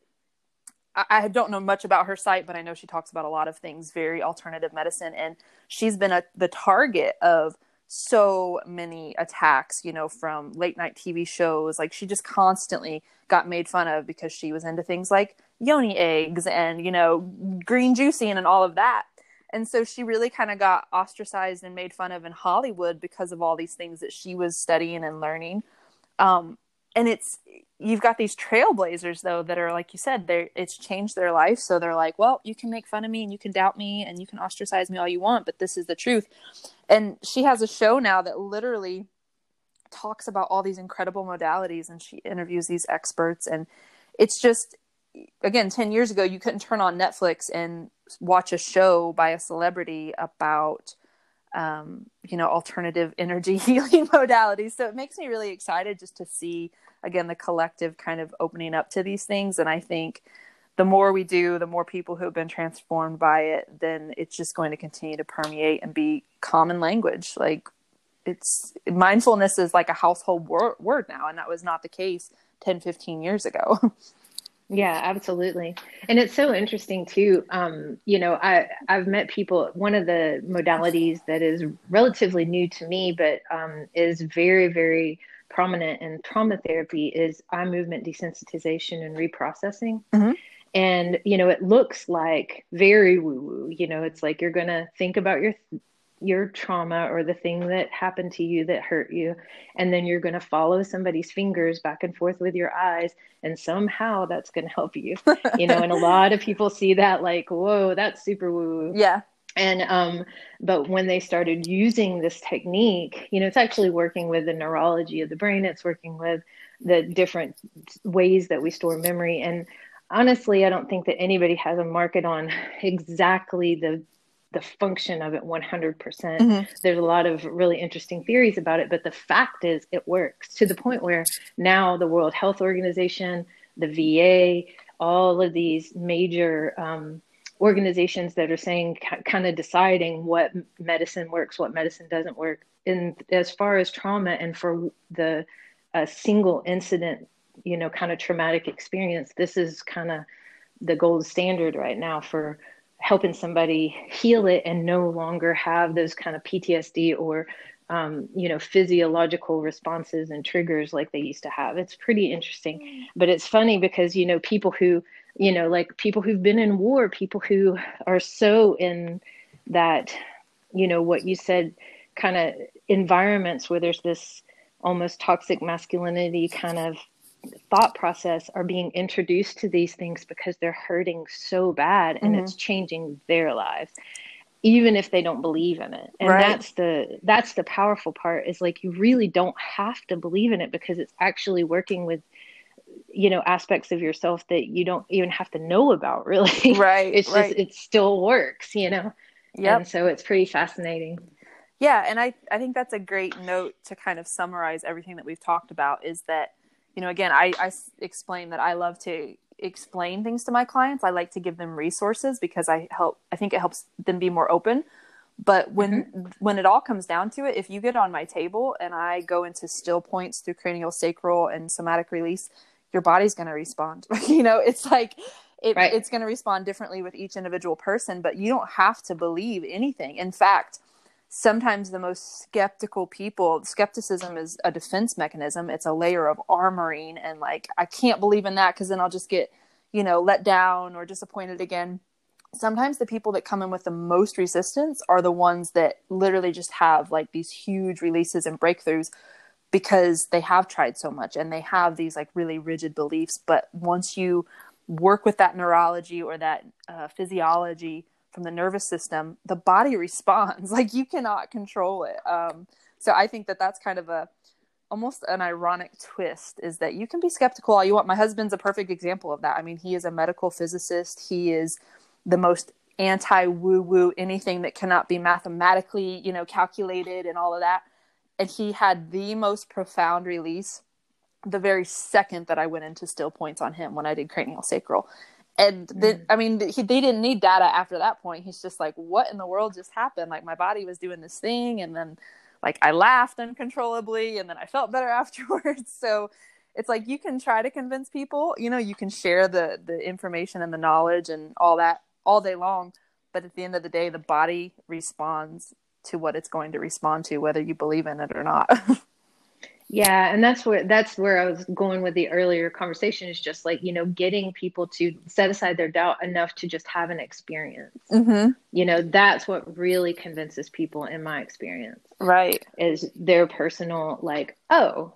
I don't know much about her site, but I know she talks about a lot of things, very alternative medicine. And she's been a, the target of so many attacks, you know, from late night TV shows. Like she just constantly got made fun of because she was into things like yoni eggs and, you know, green juicing and all of that. And so she really kind of got ostracized and made fun of in Hollywood because of all these things that she was studying and learning. Um, and it's you've got these trailblazers though that are like you said they it's changed their life. So they're like well you can make fun of me and you can doubt me and you can ostracize me all you want but this is the truth. And she has a show now that literally talks about all these incredible modalities and she interviews these experts. And it's just again 10 years ago you couldn't turn on netflix and watch a show by a celebrity about um, you know alternative energy healing modalities. So it makes me really excited just to see again the collective kind of opening up to these things. And i think the more we do the more people who have been transformed by it then it's just going to continue to permeate and be common language. Like it's mindfulness is like a household wor- word now and that was not the case 10 15 years ago Yeah, absolutely. And it's so interesting too. Um, you know, I I've met people. One of the modalities that is relatively new to me, but um, is very very prominent in trauma therapy is eye movement desensitization and reprocessing. Mm-hmm. And you know, it looks like very woo woo. You know, it's like you're gonna think about your your trauma or the thing that happened to you that hurt you and then you're going to follow somebody's fingers back and forth with your eyes and somehow that's going to help you. You know and a lot of people see that like whoa that's super woo yeah. And um but when they started using this technique you know it's actually working with the neurology of the brain. It's working with the different ways that we store memory. And honestly i don't think that anybody has a market on exactly the the function of it 100%. percent mm hmm There's a lot of really interesting theories about it, but the fact is it works to the point where now the World Health Organization, the VA, all of these major um, organizations that are saying, kind of deciding what medicine works, what medicine doesn't work. And as far as trauma and for the a single incident, you know, kind of traumatic experience, this is kind of the gold standard right now for helping somebody heal it and no longer have those kind of PTSD or um, you know physiological responses and triggers like they used to have. It's pretty interesting, but it's funny because you know people who you know like people who've been in war, people who are so in that you know what you said kind of environments where there's this almost toxic masculinity kind of thought process are being introduced to these things because they're hurting so bad and mm-hmm. it's changing their lives even if they don't believe in it. And right. that's the that's the powerful part is like you really don't have to believe in it because it's actually working with you know aspects of yourself that you don't even have to know about really. Right it's just it still works you know? Yeah and so it's pretty fascinating. Yeah and i i think that's a great note to kind of summarize everything that we've talked about is that you know, again, I, I explain that I love to explain things to my clients. I like to give them resources because I help. I think it helps them be more open. But when mm-hmm. when it all comes down to it, if you get on my table and I go into still points through cranial sacral and somatic release, your body's going to respond. you know, it's like it, right. it's going to respond differently with each individual person. But you don't have to believe anything. In fact, sometimes the most skeptical people skepticism is a defense mechanism. It's a layer of armoring and like i can't believe in that because then i'll just get you know let down or disappointed again. Sometimes the people that come in with the most resistance are the ones that literally just have like these huge releases and breakthroughs because they have tried so much and they have these like really rigid beliefs. But once you work with that neurology or that uh, physiology from the nervous system, the body responds. Like you cannot control it. Um, so I think that that's kind of a almost an ironic twist is that you can be skeptical all you want. My husband's a perfect example of that. I mean, he is a medical physicist. He is the most anti woo woo anything that cannot be mathematically, you know, calculated and all of that. And he had the most profound release the very second that I went into still points on him when I did cranial sacral and the, mm. I mean, he, they didn't need data after that point. He's just like, what in the world just happened? Like my body was doing this thing, and then like I laughed uncontrollably, and then I felt better afterwards. So it's like you can try to convince people, you know, you can share the the information and the knowledge and all that all day long, but at the end of the day the body responds to what it's going to respond to whether you believe in it or not. Yeah, and that's where that's where I was going with the earlier conversation is just like, you know, getting people to set aside their doubt enough to just have an experience. Mm-hmm. You know, that's what really convinces people in my experience. Right. Is their personal like, oh,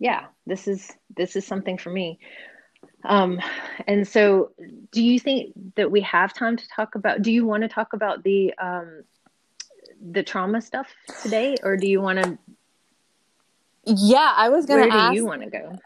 yeah, this is this is something for me. Um and so do you think that we have time to talk about do you want to talk about the um the trauma stuff today or do you want to yeah, I was gonna. Where do ask, you want to go?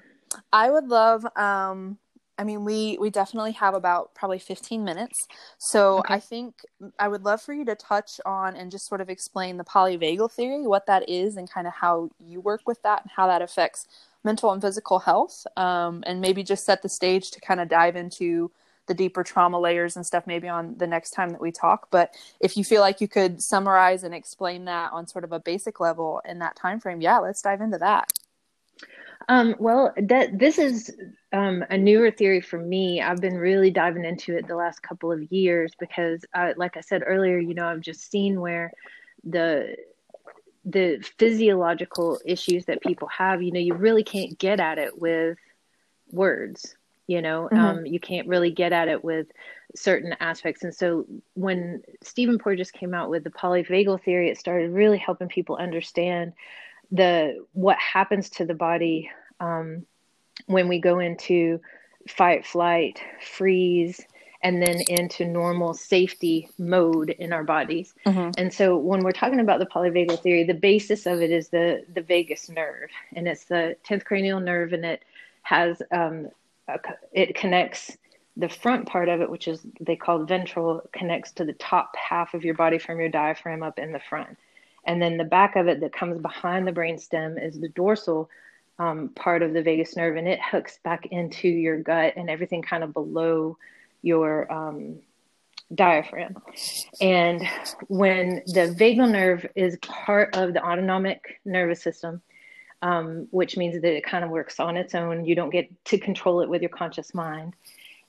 I would love. Um, I mean, we we definitely have about probably fifteen minutes, so okay. I think I would love for you to touch on and just sort of explain the polyvagal theory, what that is, and kind of how you work with that, and how that affects mental and physical health, um, and maybe just set the stage to kind of dive into the deeper trauma layers and stuff maybe on the next time that we talk. But if you feel like you could summarize and explain that on sort of a basic level in that time frame yeah let's dive into that. Um, well that this is um, a newer theory for me. I've been really diving into it the last couple of years because uh, like i said earlier you know i've just seen where the the physiological issues that people have you know you really can't get at it with words you know mm-hmm. um, you can't really get at it with certain aspects and so when stephen porges came out with the polyvagal theory it started really helping people understand the what happens to the body um, when we go into fight flight freeze and then into normal safety mode in our bodies. Mm-hmm. And so when we're talking about the polyvagal theory, the basis of it is the the vagus nerve, and it's the tenth cranial nerve, and it has um, it connects the front part of it, which is they call ventral, connects to the top half of your body from your diaphragm up in the front. And then the back of it that comes behind the brainstem is the dorsal um, part of the vagus nerve, and it hooks back into your gut and everything kind of below your um, diaphragm. And when the vagal nerve is part of the autonomic nervous system, um, which means that it kind of works on its own. You don't get to control it with your conscious mind.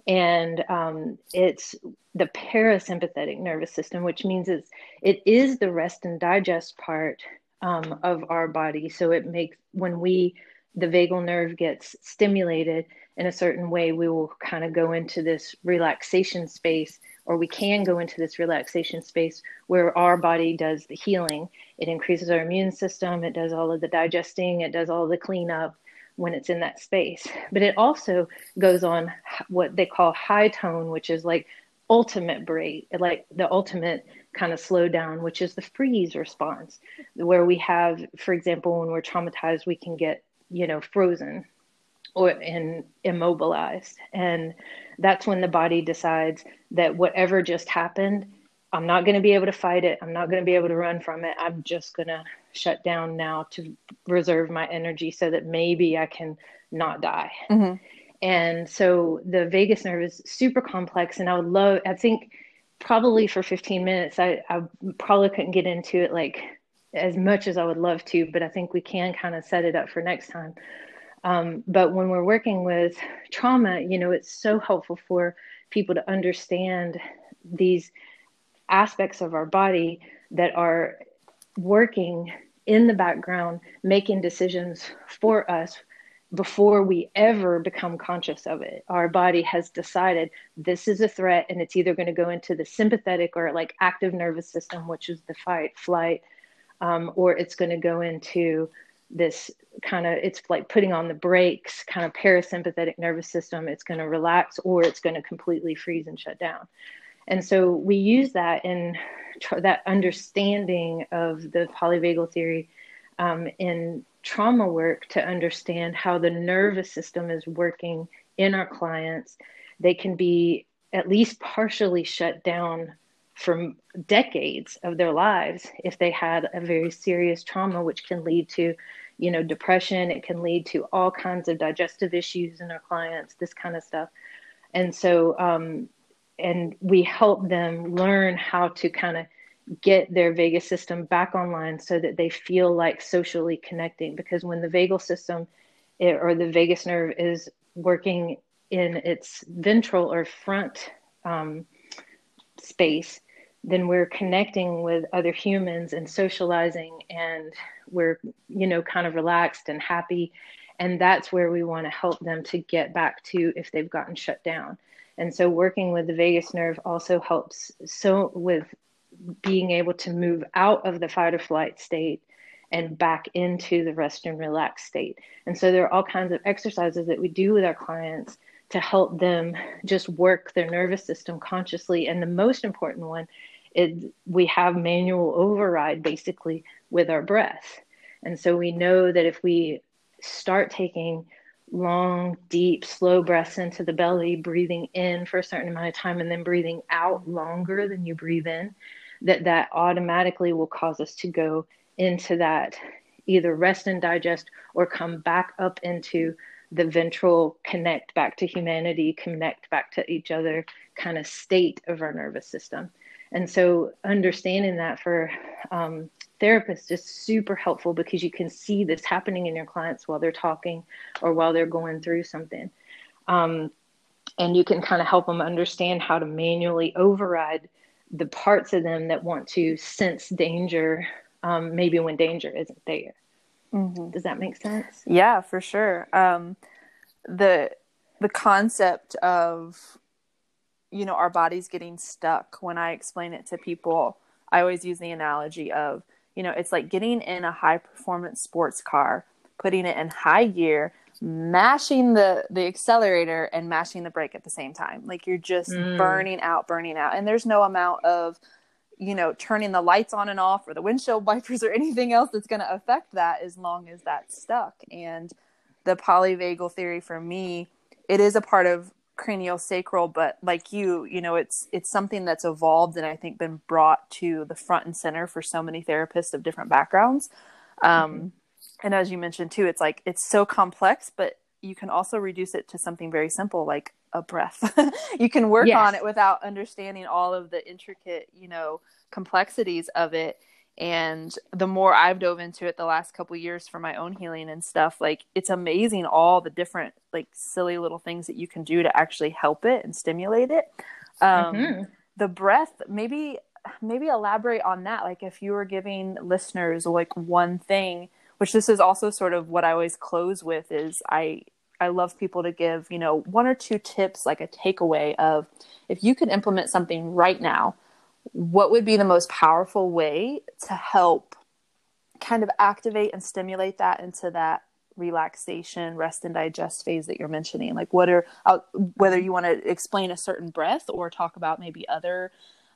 And um, it's the parasympathetic nervous system, which means it's, it is the rest and digest part um, of our body. So it makes, when we, the vagal nerve gets stimulated in a certain way, we will kind of go into this relaxation space or we can go into this relaxation space where our body does the healing. It increases our immune system, it does all of the digesting, it does all the cleanup when it's in that space. But it also goes on what they call high tone, which is like ultimate break, like the ultimate kind of slow down, which is the freeze response, where we have, for example, when we're traumatized, we can get, you know, frozen or immobilized. And that's when the body decides that whatever just happened, I'm not going to be able to fight it. I'm not going to be able to run from it. I'm just going to shut down now to reserve my energy so that maybe I can not die. Mm-hmm. And so the vagus nerve is super complex. And I would love, I think probably for 15 minutes, I, I probably couldn't get into it like as much as I would love to, but I think we can kind of set it up for next time. Um, but when we're working with trauma, you know, it's so helpful for people to understand these aspects of our body that are working in the background, making decisions for us before we ever become conscious of it. Our body has decided this is a threat, and it's either going to go into the sympathetic or like active nervous system, which is the fight, flight, um, or it's going to go into this kind of it's like putting on the brakes kind of parasympathetic nervous system it's going to relax or it's going to completely freeze and shut down. And so we use that in that understanding of the polyvagal theory um, in trauma work to understand how the nervous system is working in our clients. They can be at least partially shut down for decades of their lives if they had a very serious trauma which can lead to you know, depression. It can lead to all kinds of digestive issues in our clients, this kind of stuff. And so, um, and we help them learn how to kind of get their vagus system back online so that they feel like socially connecting. Because when the vagal system it, or the vagus nerve is working in its ventral or front um, space, then we're connecting with other humans and socializing and we're, you know, kind of relaxed and happy. And that's where we want to help them to get back to if they've gotten shut down. And so working with the vagus nerve also helps so with being able to move out of the fight or flight state and back into the rest and relax state. And so there are all kinds of exercises that we do with our clients to help them just work their nervous system consciously. And the most important one is we have manual override basically with our breath. And so we know that if we start taking long, deep, slow breaths into the belly, breathing in for a certain amount of time, and then breathing out longer than you breathe in, that that automatically will cause us to go into that either rest and digest or come back up into the ventral connect back to humanity, connect back to each other kind of state of our nervous system. And so understanding that for um, therapists is super helpful because you can see this happening in your clients while they're talking or while they're going through something. Um, and you can kind of help them understand how to manually override the parts of them that want to sense danger um, maybe when danger isn't there. Mm-hmm. Does that make sense? Yeah, for sure. Um, the the concept of you know our body's getting stuck. When I explain it to people, I always use the analogy of you know it's like getting in a high performance sports car, putting it in high gear, mashing the the accelerator and mashing the brake at the same time. Like you're just mm. burning out, burning out, and there's no amount of you know, turning the lights on and off or the windshield wipers or anything else that's going to affect that as long as that's stuck. And the polyvagal theory for me, it is a part of craniosacral, but like you, you know, it's it's something that's evolved and I think been brought to the front and center for so many therapists of different backgrounds. Um, mm-hmm. And as you mentioned too, it's like it's so complex, but you can also reduce it to something very simple like a breath. you can work yes. on it without understanding all of the intricate, you know, complexities of it. And the more I've dove into it the last couple years for my own healing and stuff, like it's amazing all the different like silly little things that you can do to actually help it and stimulate it. Um, mm-hmm. The breath, maybe maybe elaborate on that. Like if you were giving listeners like one thing, which this is also sort of what I always close with is I I love people to give, you know, one or two tips, like a takeaway of if you could implement something right now, what would be the most powerful way to help kind of activate and stimulate that into that relaxation, rest and digest phase that you're mentioning? Like, what are, uh, whether you want to explain a certain breath or talk about maybe other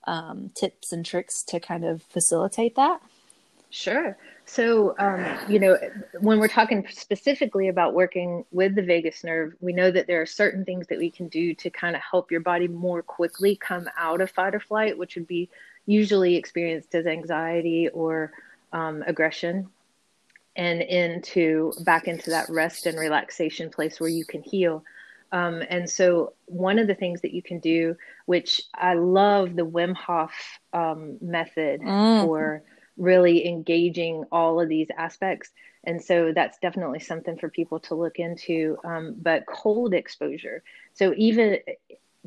um, tips and tricks to kind of facilitate that? Sure. So, um, you know, when we're talking specifically about working with the vagus nerve, we know that there are certain things that we can do to kind of help your body more quickly come out of fight or flight, which would be usually experienced as anxiety or um, aggression, and into back into that rest and relaxation place where you can heal. Um, and so, one of the things that you can do, which I love the Wim Hof um, method mm. for really engaging all of these aspects. And so that's definitely something for people to look into. Um, but cold exposure. So even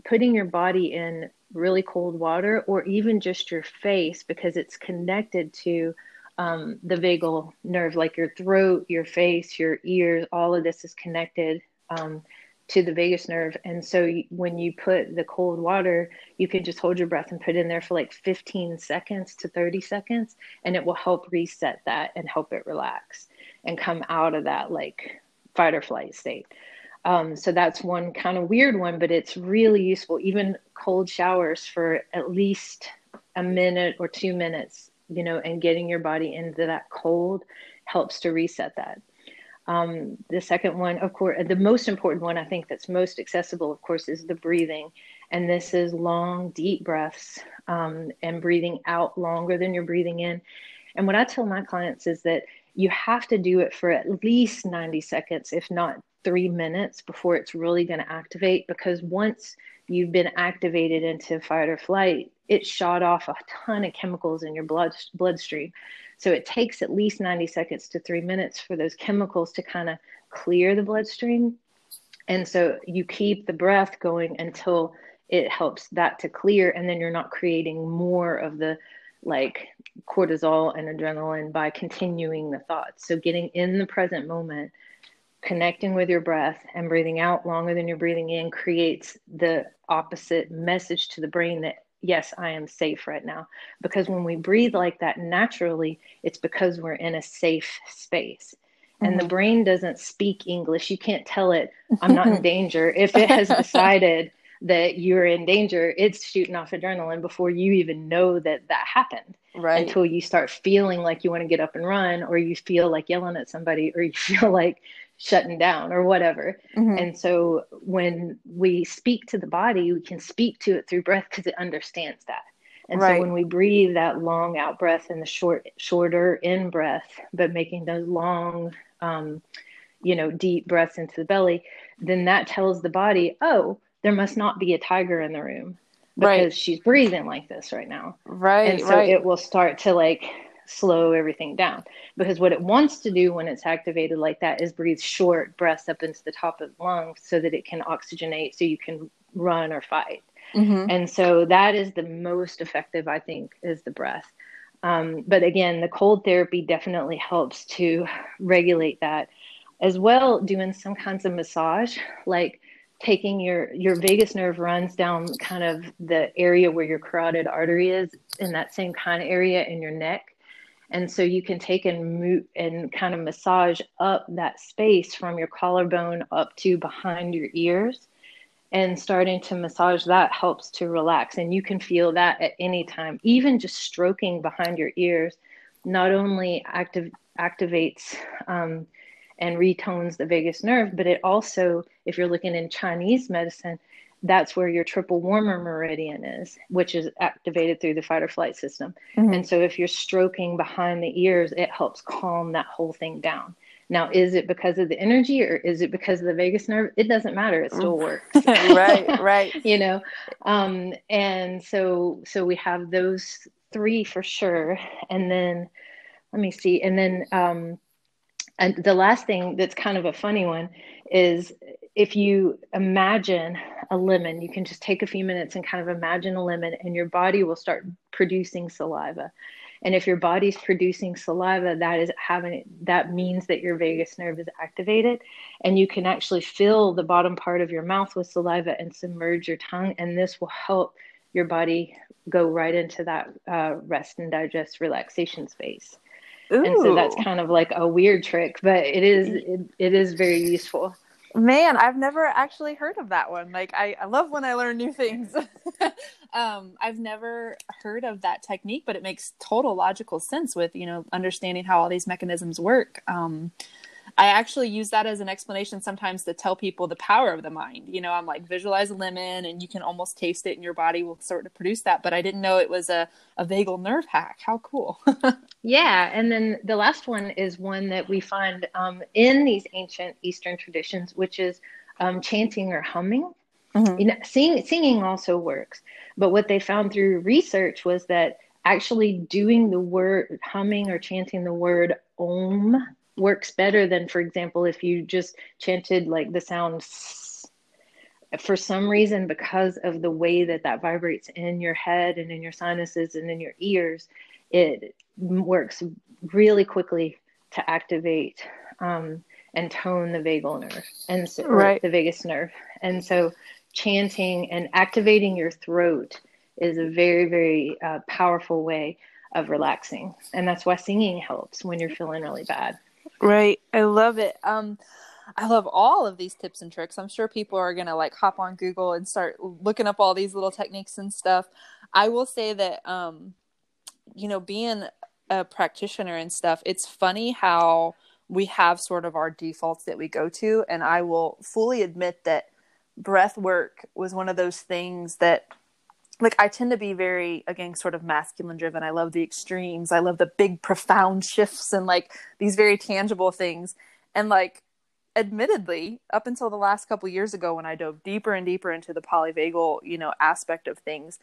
putting your body in really cold water or even just your face because it's connected to um, the vagal nerve, like your throat, your face, your ears, all of this is connected. Um, to the vagus nerve. And so when you put the cold water, you can just hold your breath and put in there for like 15 seconds to 30 seconds, and it will help reset that and help it relax and come out of that like fight or flight state. Um, so that's one kind of weird one, but it's really useful. Even cold showers for at least a minute or two minutes, you know, and getting your body into that cold helps to reset that. Um, the second one, of course, the most important one I think that's most accessible, of course, is the breathing. And this is long, deep breaths um, and breathing out longer than you're breathing in. And what I tell my clients is that you have to do it for at least 90 seconds, if not three minutes, before it's really going to activate. Because once you've been activated into fight or flight, it shot off a ton of chemicals in your blood bloodstream. So it takes at least 90 seconds to three minutes for those chemicals to kind of clear the bloodstream. And so you keep the breath going until it helps that to clear, and then you're not creating more of the like cortisol and adrenaline by continuing the thoughts. So getting in the present moment, connecting with your breath and breathing out longer than you're breathing in creates the opposite message to the brain that yes, I am safe right now. Because when we breathe like that naturally, it's because we're in a safe space. And mm-hmm. the brain doesn't speak English. You can't tell it, I'm not in danger. If it has decided that you're in danger, it's shooting off adrenaline before you even know that that happened. Right. Until you start feeling like you want to get up and run, or you feel like yelling at somebody, or you feel like shutting down, or whatever. Mm-hmm. And so when we speak to the body, we can speak to it through breath because it understands that. And right. so when we breathe that long out breath and the short, shorter in breath, but making those long, um, you know, deep breaths into the belly, then that tells the body, oh, there must not be a tiger in the room because right. she's breathing like this right now. Right. And so right. it will start to like slow everything down because what it wants to do when it's activated like that is breathe short breaths up into the top of the lungs so that it can oxygenate so you can run or fight. Mm-hmm. And so that is the most effective, I think, is the breath. Um, but again, the cold therapy definitely helps to regulate that as well. Doing some kinds of massage, like taking your your vagus nerve runs down kind of the area where your carotid artery is in that same kind of area in your neck and so you can take and move and kind of massage up that space from your collarbone up to behind your ears. And starting to massage that helps to relax. And you can feel that at any time. Even just stroking behind your ears not only active activates um, and retones the vagus nerve, but it also, if you're looking in Chinese medicine, that's where your triple warmer meridian is, which is activated through the fight or flight system. Mm-hmm. And so if you're stroking behind the ears, it helps calm that whole thing down. Now, is it because of the energy or is it because of the vagus nerve? It doesn't matter. It still works. right, right. you know, um, and so so we have those three for sure, and then let me see, and then um, and the last thing that's kind of a funny one is if you imagine a lemon, you can just take a few minutes and kind of imagine a lemon, and your body will start producing saliva. And if your body's producing saliva, that is having that means that your vagus nerve is activated, and you can actually fill the bottom part of your mouth with saliva and submerge your tongue, and this will help your body go right into that uh, rest and digest relaxation space. Ooh. and so that's kind of like a weird trick but it is it, it is very useful man i've never actually heard of that one. Like i, I love when i learn new things. Um, i've never heard of that technique but it makes total logical sense with you know understanding how all these mechanisms work. Um, I actually use that as an explanation sometimes to tell people the power of the mind. You know, I'm like, visualize a lemon and you can almost taste it and your body will sort of produce that. But I didn't know it was a, a vagal nerve hack. How cool. yeah. And then the last one is one that we find um, in these ancient Eastern traditions, which is um, chanting or humming. Mm-hmm. You know, sing, singing also works. But what they found through research was that actually doing the word humming or chanting the word om works better than, for example, if you just chanted like the sound for some reason because of the way that that vibrates in your head and in your sinuses and in your ears it works really quickly to activate um, and tone the vagal nerve and so, right. the vagus nerve. And so chanting and activating your throat is a very very uh, powerful way of relaxing. And that's why singing helps when you're feeling really bad Right. I love it. Um I love all of these tips and tricks. I'm sure people are going to like hop on Google and start looking up all these little techniques and stuff. I will say that um you know, being a practitioner and stuff, it's funny how we have sort of our defaults that we go to and I will fully admit that breath work was one of those things that like I tend to be very again sort of masculine driven. I love the extremes. I love the big profound shifts and like these very tangible things. And like admittedly, up until the last couple years ago when I dove deeper and deeper into the polyvagal, you know, aspect of things,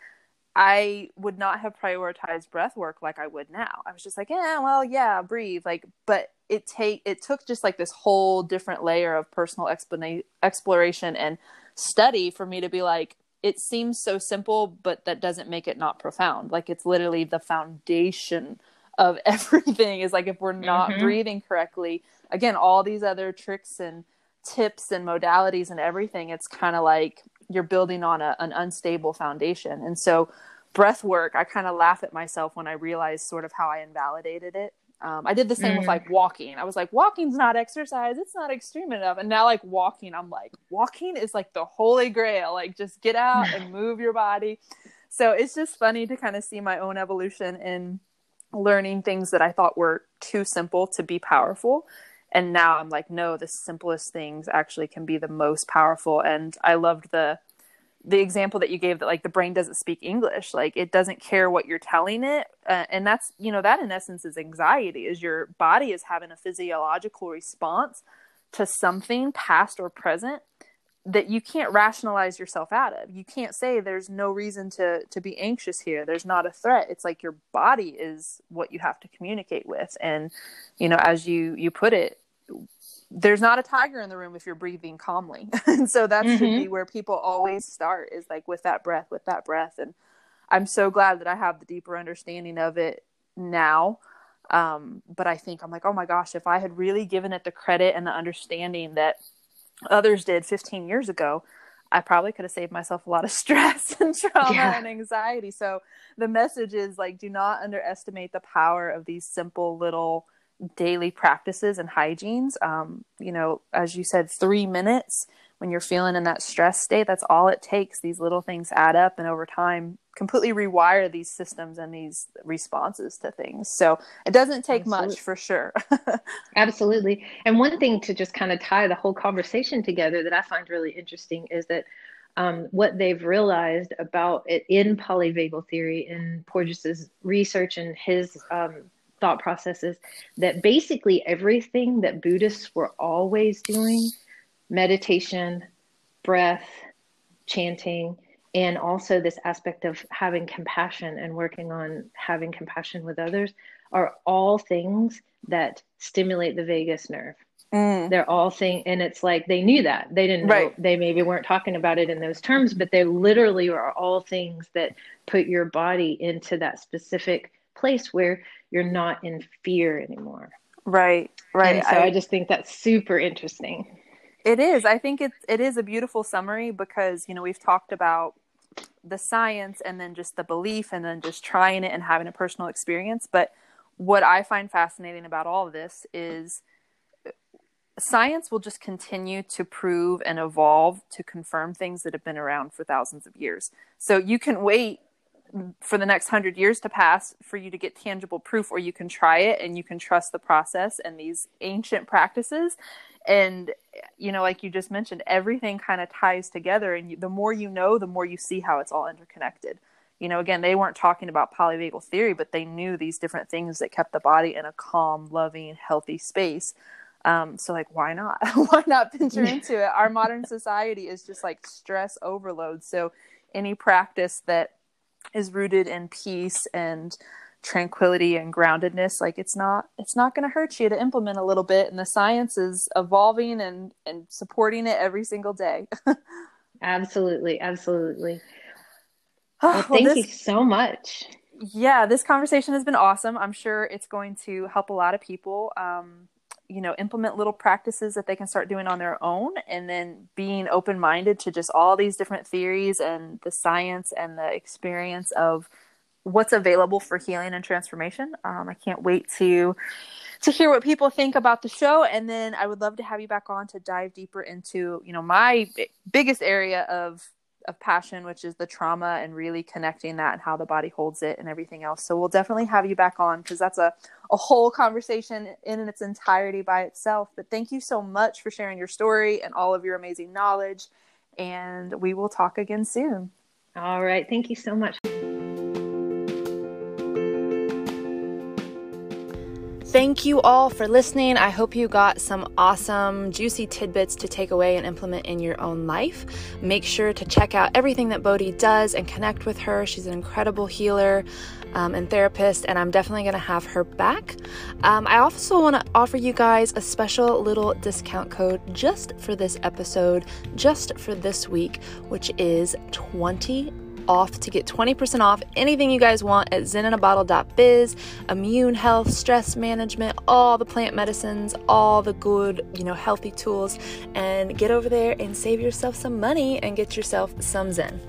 I would not have prioritized breath work like I would now. I was just like, yeah, well, yeah, breathe. Like, but it take it took just like this whole different layer of personal explana- exploration and study for me to be like, it seems so simple, but that doesn't make it not profound. Like it's literally the foundation of everything. Is like if we're not mm-hmm. breathing correctly, again, all these other tricks and tips and modalities and everything, it's kind of like you're building on a, an unstable foundation. And so, breath work, I kind of laugh at myself when I realize sort of how I invalidated it. Um, I did the same mm. with like walking. I was like, walking's not exercise. It's not extreme enough. And now, like walking, I'm like, walking is like the holy grail. Like, just get out and move your body. So it's just funny to kind of see my own evolution in learning things that I thought were too simple to be powerful and now i'm like no the simplest things actually can be the most powerful and i loved the the example that you gave that like the brain doesn't speak english like it doesn't care what you're telling it uh, and that's you know that in essence is anxiety is your body is having a physiological response to something past or present that you can't rationalize yourself out of. You can't say there's no reason to to be anxious here. There's not a threat. It's like your body is what you have to communicate with. And you know, as you you put it, there's not a tiger in the room if you're breathing calmly. and so that mm-hmm. should be where people always start is like with that breath, with that breath. And I'm so glad that I have the deeper understanding of it now. Um, but I think I'm like, oh my gosh, if I had really given it the credit and the understanding that others did 15 years ago, I probably could have saved myself a lot of stress and trauma yeah. and anxiety. So the message is like, do not underestimate the power of these simple little daily practices and hygienes. Um, you know, as you said, three minutes when you're feeling in that stress state, that's all it takes. These little things add up and over time completely rewire these systems and these responses to things. So it doesn't take Absolutely. much for sure. Absolutely. And one thing to just kind of tie the whole conversation together that I find really interesting is that um, what they've realized about it in polyvagal theory in Porges's research and his um, thought processes that basically everything that Buddhists were always doing meditation, breath, chanting, and also this aspect of having compassion and working on having compassion with others are all things that stimulate the vagus nerve. Mm. They're all things, and it's like they knew that they didn't know right. they maybe weren't talking about it in those terms, but they literally are all things that put your body into that specific place where you're not in fear anymore. Right, right. And so I, I just think that's super interesting. It is. I think it's it is a beautiful summary because you know we've talked about the science and then just the belief and then just trying it and having a personal experience. But what I find fascinating about all of this is science will just continue to prove and evolve to confirm things that have been around for thousands of years. So you can wait for the next hundred years to pass for you to get tangible proof, or you can try it and you can trust the process and these ancient practices. And, you know, like you just mentioned, everything kind of ties together. And you, the more you know, the more you see how it's all interconnected. You know, again, they weren't talking about polyvagal theory, but they knew these different things that kept the body in a calm, loving, healthy space. Um, so like, why not? why not venture into it? Our modern society is just like stress overload. So any practice that is rooted in peace and tranquility and groundedness like it's not it's not going to hurt you to implement a little bit and the science is evolving and and supporting it every single day. Absolutely absolutely. Well, well, thank this, you so much. Yeah this conversation has been awesome. I'm sure it's going to help a lot of people. Um, you know implement little practices that they can start doing on their own and then being open minded to just all these different theories and the science and the experience of what's available for healing and transformation. Um, i can't wait to to hear what people think about the show and then i would love to have you back on to dive deeper into you know my biggest area of of passion, which is the trauma and really connecting that and how the body holds it and everything else. So we'll definitely have you back on because that's a, a whole conversation in its entirety by itself. But thank you so much for sharing your story and all of your amazing knowledge. And we will talk again soon. All right. Thank you so much. Thank you all for listening. I hope you got some awesome, juicy tidbits to take away and implement in your own life. Make sure to check out everything that Bodhi does and connect with her. She's an incredible healer um, and therapist, and I'm definitely going to have her back. Um, I also want to offer you guys a special little discount code just for this episode, just for this week, which is 20 off to get 20% off anything you guys want at zeninabottle.biz immune health stress management all the plant medicines all the good you know healthy tools. And get over there and save yourself some money and get yourself some zen